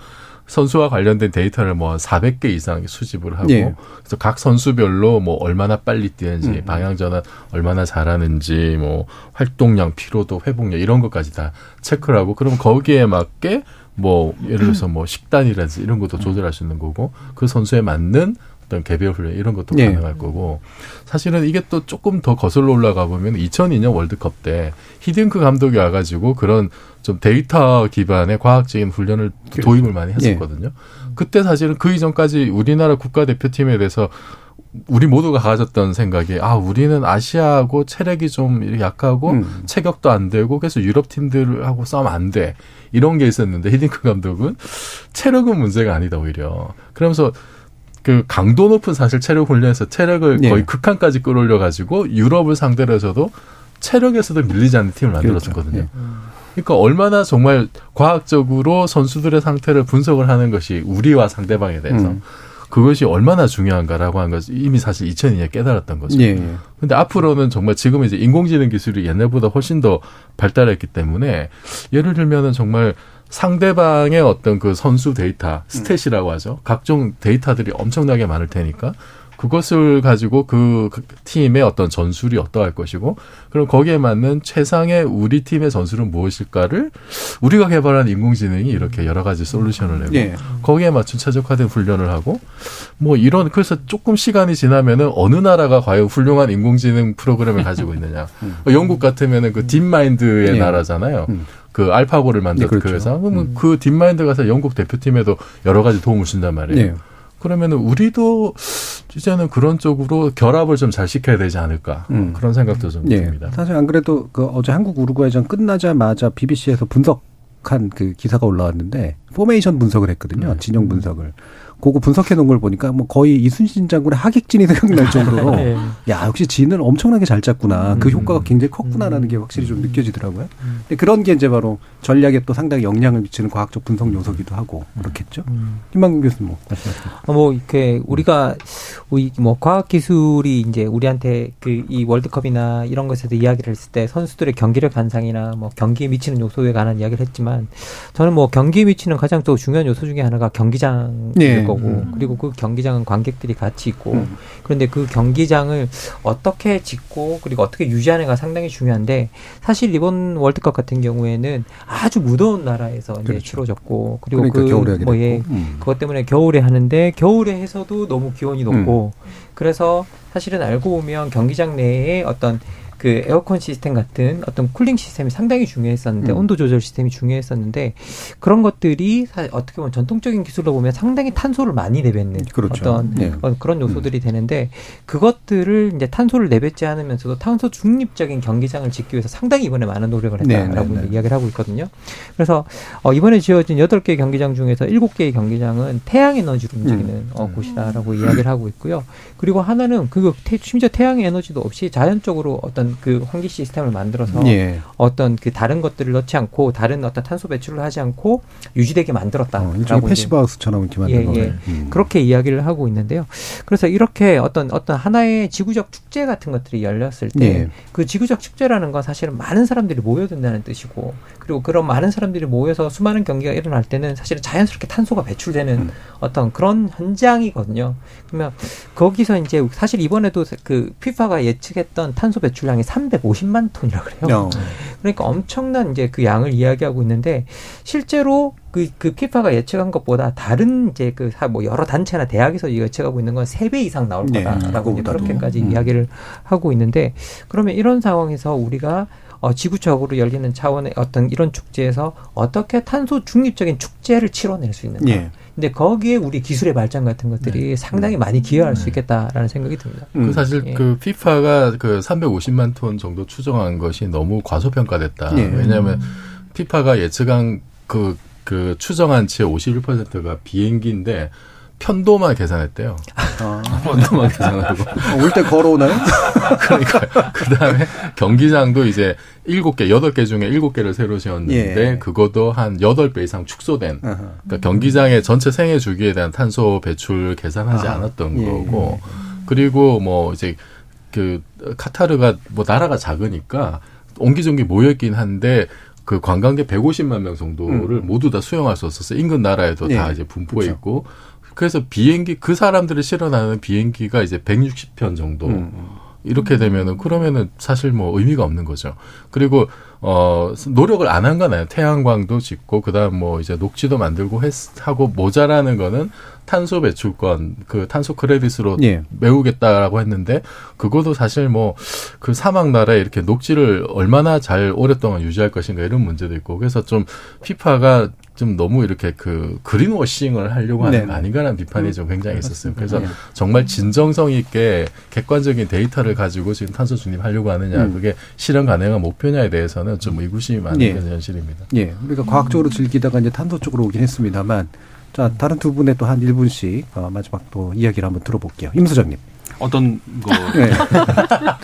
선수와 관련된 데이터를 뭐 400개 이상 수집을 하고 예. 그래서 각 선수별로 뭐 얼마나 빨리 뛰는지 음. 방향 전환 얼마나 잘하는지 뭐 활동량, 피로도, 회복력 이런 것까지 다 체크를 하고 그럼 거기에 맞게 뭐 예를 들어서 뭐 식단이라든지 이런 것도 조절할 수 있는 거고 그 선수에 맞는 어떤 개별 훈련 이런 것도 네. 가능할 거고 사실은 이게 또 조금 더 거슬러 올라가 보면 2002년 월드컵 때 히딩크 감독이 와가지고 그런 좀 데이터 기반의 과학적인 훈련을 도입을 많이 했었거든요. 그때 사실은 그 이전까지 우리나라 국가대표팀에 대해서 우리 모두가 가졌던 생각이 아 우리는 아시아하고 체력이 좀 약하고 음. 체격도 안 되고 그래서 유럽 팀들하고 싸우면 안 돼 이런 게 있었는데 히딩크 감독은 체력은 문제가 아니다 오히려 그러면서 그 강도 높은 사실 체력 훈련에서 체력을 네. 거의 극한까지 끌어올려 가지고 유럽을 상대로 해서도 체력에서도 밀리지 않는 팀을 만들었었거든요. 그러니까 얼마나 정말 과학적으로 선수들의 상태를 분석을 하는 것이 우리와 상대방에 대해서 음. 그것이 얼마나 중요한가라고 하는 것을 이미 사실 2002년에 깨달았던 거죠. 예, 예. 근데 앞으로는 정말 지금 이제 인공지능 기술이 옛날보다 훨씬 더 발달했기 때문에 예를 들면은 정말 상대방의 어떤 그 선수 데이터, stat이라고 하죠. 각종 데이터들이 엄청나게 많을 테니까 그것을 가지고 그 팀의 어떤 전술이 어떠할 것이고 그럼 거기에 맞는 최상의 우리 팀의 전술은 무엇일까를 우리가 개발한 인공지능이 이렇게 여러 가지 솔루션을 내고 예. 거기에 맞춘 최적화된 훈련을 하고 뭐 이런 그래서 조금 시간이 지나면은 어느 나라가 과연 훌륭한 인공지능 프로그램을 가지고 있느냐 영국 같으면은 그 딥마인드의 예. 나라잖아요. 음. 그 알파고를 만든 네, 그렇죠. 그 회사. 그러면 그 딥마인드 가서 영국 대표팀에도 여러 가지 도움을 준단 말이에요. 네. 그러면은 우리도 이제는 그런 쪽으로 결합을 좀 잘 시켜야 되지 않을까 음. 그런 생각도 좀 예. 듭니다. 사실 안 그래도 그 어제 한국 우루과이전 끝나자마자 BBC에서 분석한 그 기사가 올라왔는데 포메이션 분석을 했거든요. 진영 분석을. 그거 분석해 놓은 걸 보니까 뭐 거의 이순신 장군의 학익진이 생각날 정도로 예. 야 역시 진을 엄청나게 잘 짰구나 그 효과가 굉장히 컸구나라는 게 확실히 좀 느껴지더라고요. 근데 그런 게 이제 바로 전략에 또 상당히 영향을 미치는 과학적 분석 요소기도 하고 그렇겠죠. 김만근 교수님 뭐 말씀하세요. 어, 뭐 이렇게 우리가 우리 뭐 과학 기술이 이제 우리한테 그 이 월드컵이나 이런 것에서 이야기를 했을 때 선수들의 경기력 반상이나 뭐 경기에 미치는 요소에 관한 이야기를 했지만 저는 뭐 경기에 미치는 가장 또 중요한 요소 중에 하나가 경기장일 네. 거고 음. 그리고 그 경기장은 관객들이 같이 있고 음. 그런데 그 경기장을 어떻게 짓고 그리고 어떻게 유지하는가 상당히 중요한데 사실 이번 월드컵 같은 경우에는 아주 무더운 나라에서 이제 그렇죠. 치러졌고 그리고 그러니까 겨울에 하게 그뭐 예. 음. 그것 때문에 겨울에 하는데 겨울에 해서도 너무 기온이 높고 그래서 사실은 알고 보면 경기장 내에 어떤 그 에어컨 시스템 같은 어떤 쿨링 시스템이 상당히 중요했었는데 음. 온도 조절 시스템이 중요했었는데 그런 것들이 사- 어떻게 보면 전통적인 기술로 보면 상당히 탄소를 많이 내뱉는 그렇죠. 어떤 네. 어, 그런 요소들이 되는데 그것들을 이제 탄소를 내뱉지 않으면서도 탄소 중립적인 경기장을 짓기 위해서 상당히 이번에 많은 노력을 했다라고 네, 네, 네. 이제 이야기를 하고 있거든요. 그래서 어, 이번에 지어진 여덟 개 경기장 중에서 일곱 개의 경기장은 태양 에너지로 움직이는 어, 곳이다라고 이야기를 하고 있고요. 그리고 하나는 그 태- 심지어 태양 에너지도 없이 자연적으로 어떤 그 환기 시스템을 만들어서 예. 어떤 그 다른 것들을 넣지 않고 다른 어떤 탄소 배출을 하지 않고 유지되게 만들었다. 어, 일종의 패시브하우스처럼 이렇게 만든 예, 거네. 예. 음. 그렇게 이야기를 하고 있는데요. 그래서 이렇게 어떤 어떤 하나의 지구적 축제 같은 것들이 열렸을 때 예. 그 지구적 축제라는 건 사실은 많은 사람들이 모여든다는 뜻이고 그리고 그런 많은 사람들이 모여서 수많은 경기가 일어날 때는 사실은 자연스럽게 탄소가 배출되는 음. 어떤 그런 현장이거든요. 그러면 거기서 이제 사실 이번에도 그 피파가 예측했던 탄소 배출량이 양이 350만 톤이라 그래요. 어. 그러니까 엄청난 이제 그 양을 이야기하고 있는데 실제로 그, 그 피파가 예측한 것보다 다른 이제 그 뭐 여러 단체나 대학에서 예측하고 있는 건 세 배 이상 나올 네, 거다라고 그거보다도. 그렇게까지 음. 이야기를 하고 있는데 그러면 이런 상황에서 우리가 어, 지구적으로 열리는 차원의 어떤 이런 축제에서 어떻게 탄소 중립적인 축제를 치러낼 수 있는가. 예. 근데 거기에 우리 기술의 발전 같은 것들이 상당히 많이 기여할 수 있겠다라는 생각이 듭니다. 그 사실 예. 그 피파가 그 350만 톤 정도 추정한 것이 너무 과소평가됐다. 예. 왜냐하면 피파가 예측한 그, 그 추정한 치의 51%가 비행기인데 편도만 계산했대요. 편도만 계산하고. 올 때 걸어오나요? 그러니까 그 다음에 경기장도 이제 일곱 개, 여덟 개 중에 일곱 개를 새로 지었는데 예. 그것도 한 여덟 배 이상 축소된. 아하. 그러니까 경기장의 전체 생애 주기에 대한 탄소 배출 계산하지 아, 않았던 예. 거고 그리고 뭐 이제 그 카타르가 뭐 나라가 작으니까 옹기종기 모여있긴 한데 그 관광객 150만 명 정도를 모두 다 수용할 수 없었어요. 인근 나라에도 다 예. 이제 분포해 그렇죠. 있고 그래서 비행기 그 사람들을 실어나는 비행기가 이제 160편 정도 음. 이렇게 되면은 그러면은 사실 뭐 의미가 없는 거죠. 그리고 어 노력을 안 한 건 아니에요. 태양광도 짓고 그다음 뭐 이제 녹지도 만들고 했 하고 모자라는 거는 탄소 배출권 그 탄소 크레딧으로 예. 메우겠다라고 했는데 그것도 사실 뭐 그 사막 나라에 이렇게 녹지를 얼마나 잘 오랫동안 유지할 것인가 이런 문제도 있고 그래서 좀 피파가 좀 너무 이렇게 그 그린워싱을 하려고 하는 네. 거 아닌가라는 비판이 좀 굉장히 있었어요. 그래서 예. 정말 진정성 있게 객관적인 데이터를 가지고 지금 탄소 중립하려고 하느냐 음. 그게 실현 가능한 목표냐에 대해서는 좀 의구심이 많은 예. 게 현실입니다. 예. 우리가 과학적으로 즐기다가 이제 탄소 쪽으로 오긴 했습니다만 자, 다른 두 분의 또한 1분씩 어, 마지막 또 이야기를 한번 들어볼게요. 임 소장님. 어떤 거 네.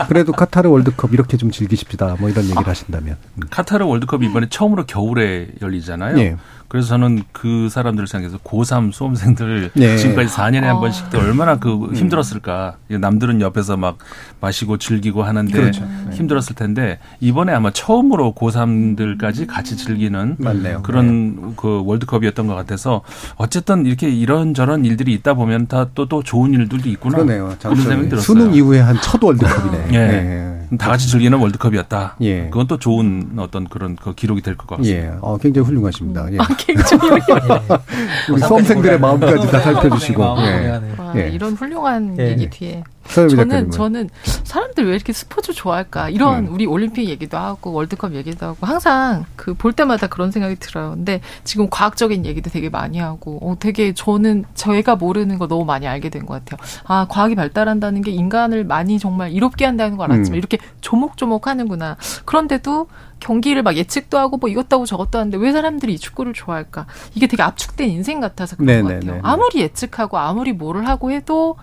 그래도 카타르 월드컵 이렇게 좀 즐기십시다. 뭐 이런 얘기를 하신다면. 카타르 월드컵이 이번에 처음으로 겨울에 열리잖아요. 예. 그래서 저는 그 사람들을 생각해서 고3 수험생들 네. 지금까지 4년에 한 어. 번씩 때 얼마나 그 힘들었을까. 남들은 옆에서 막 마시고 즐기고 하는데 그렇죠. 힘들었을 텐데 이번에 아마 처음으로 고3들까지 같이 즐기는 맞네요. 그런 그 월드컵이었던 것 같아서 어쨌든 이렇게 이런저런 일들이 있다 보면 다또또 좋은 일들도 있구나. 그러네요. 그런 생각이 들었어요. 수능 이후에 한 첫 월드컵이네. 예. 다 같이 즐기는 월드컵이었다. 예. 그건 또 좋은 어떤 그런 그 기록이 될 것 같습니다. 예. 어, 굉장히 훌륭하십니다. 예. 아, 굉장히 우리 수험생들의 마음까지 다 살펴주시고. 예. 와, 예. 이런 훌륭한 예. 얘기 뒤에 저는? 저는 사람들 왜 이렇게 스포츠 좋아할까 이런 음. 우리 올림픽 얘기도 하고 월드컵 얘기도 하고 항상 그 볼 때마다 그런 생각이 들어요. 근데 지금 과학적인 얘기도 되게 많이 하고 어 되게 저는 저희가 모르는 거 너무 많이 알게 된 것 같아요. 아 과학이 발달한다는 게 인간을 많이 정말 이롭게 한다는 걸 알았지만 음. 이렇게 조목조목 하는구나. 그런데도 경기를 막 예측도 하고 뭐 이것도 하고 저것도 하는데 왜 사람들이 이 축구를 좋아할까? 이게 되게 압축된 인생 같아서 그런 것 네네네. 같아요. 아무리 예측하고 아무리 뭐를 하고 해도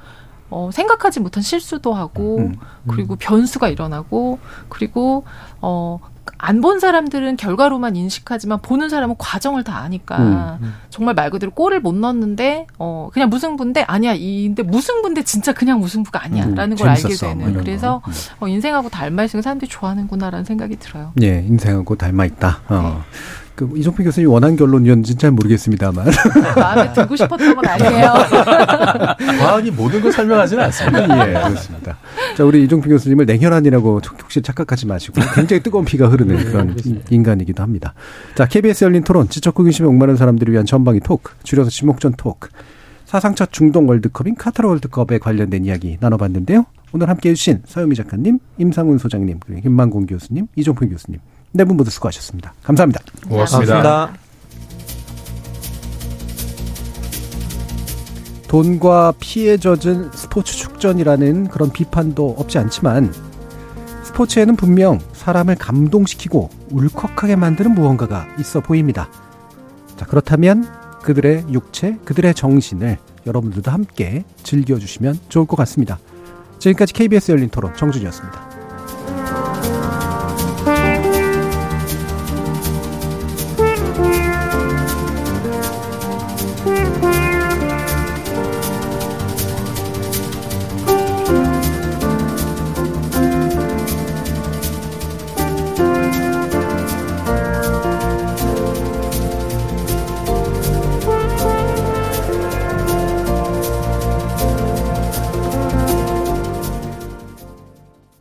어, 생각하지 못한 실수도 하고 음. 그리고 변수가 일어나고 그리고 어, 안 본 사람들은 결과로만 인식하지만 보는 사람은 과정을 다 아니까 음. 정말 말 그대로 골을 못 넣었는데 어 그냥 무승부인데 아니야 이인데 무승부인데 진짜 그냥 무승부가 아니야라는 음, 걸 알게 되는 그래서 거. 음. 어, 인생하고 닮아 있으면 사람들이 좋아하는구나라는 생각이 들어요. 예, 인생하고 닮아 있다. 어. 그 이종필 교수님 원한 결론이었는지 잘 모르겠습니다만. 마음에 들고 싶었던 건 아니에요. 과학이 모든 걸 설명하지는 않습니다. 예, 그렇습니다. 자, 우리 이종필 교수님을 냉혈한이라고 혹시 착각하지 마시고 굉장히 뜨거운 피가 흐르는 그런 인간이기도 합니다. 자, KBS 열린 토론, 지적 호기심에 목마른 사람들을 위한 전방위 토크, 줄여서 지목전 토크. 사상첫 중동 월드컵인 카타르 월드컵에 관련된 이야기 나눠봤는데요. 오늘 함께 해주신 서유미 작가님, 임상훈 소장님, 그리고 김만공 교수님, 이종필 교수님. 네 분 모두 수고하셨습니다. 감사합니다. 고맙습니다. 돈과 피에 젖은 스포츠 축전이라는 그런 비판도 없지 않지만 스포츠에는 분명 사람을 감동시키고 울컥하게 만드는 무언가가 있어 보입니다. 자, 그렇다면 그들의 육체, 그들의 정신을 여러분들도 함께 즐겨주시면 좋을 것 같습니다. 지금까지 KBS 열린 토론 정준이었습니다.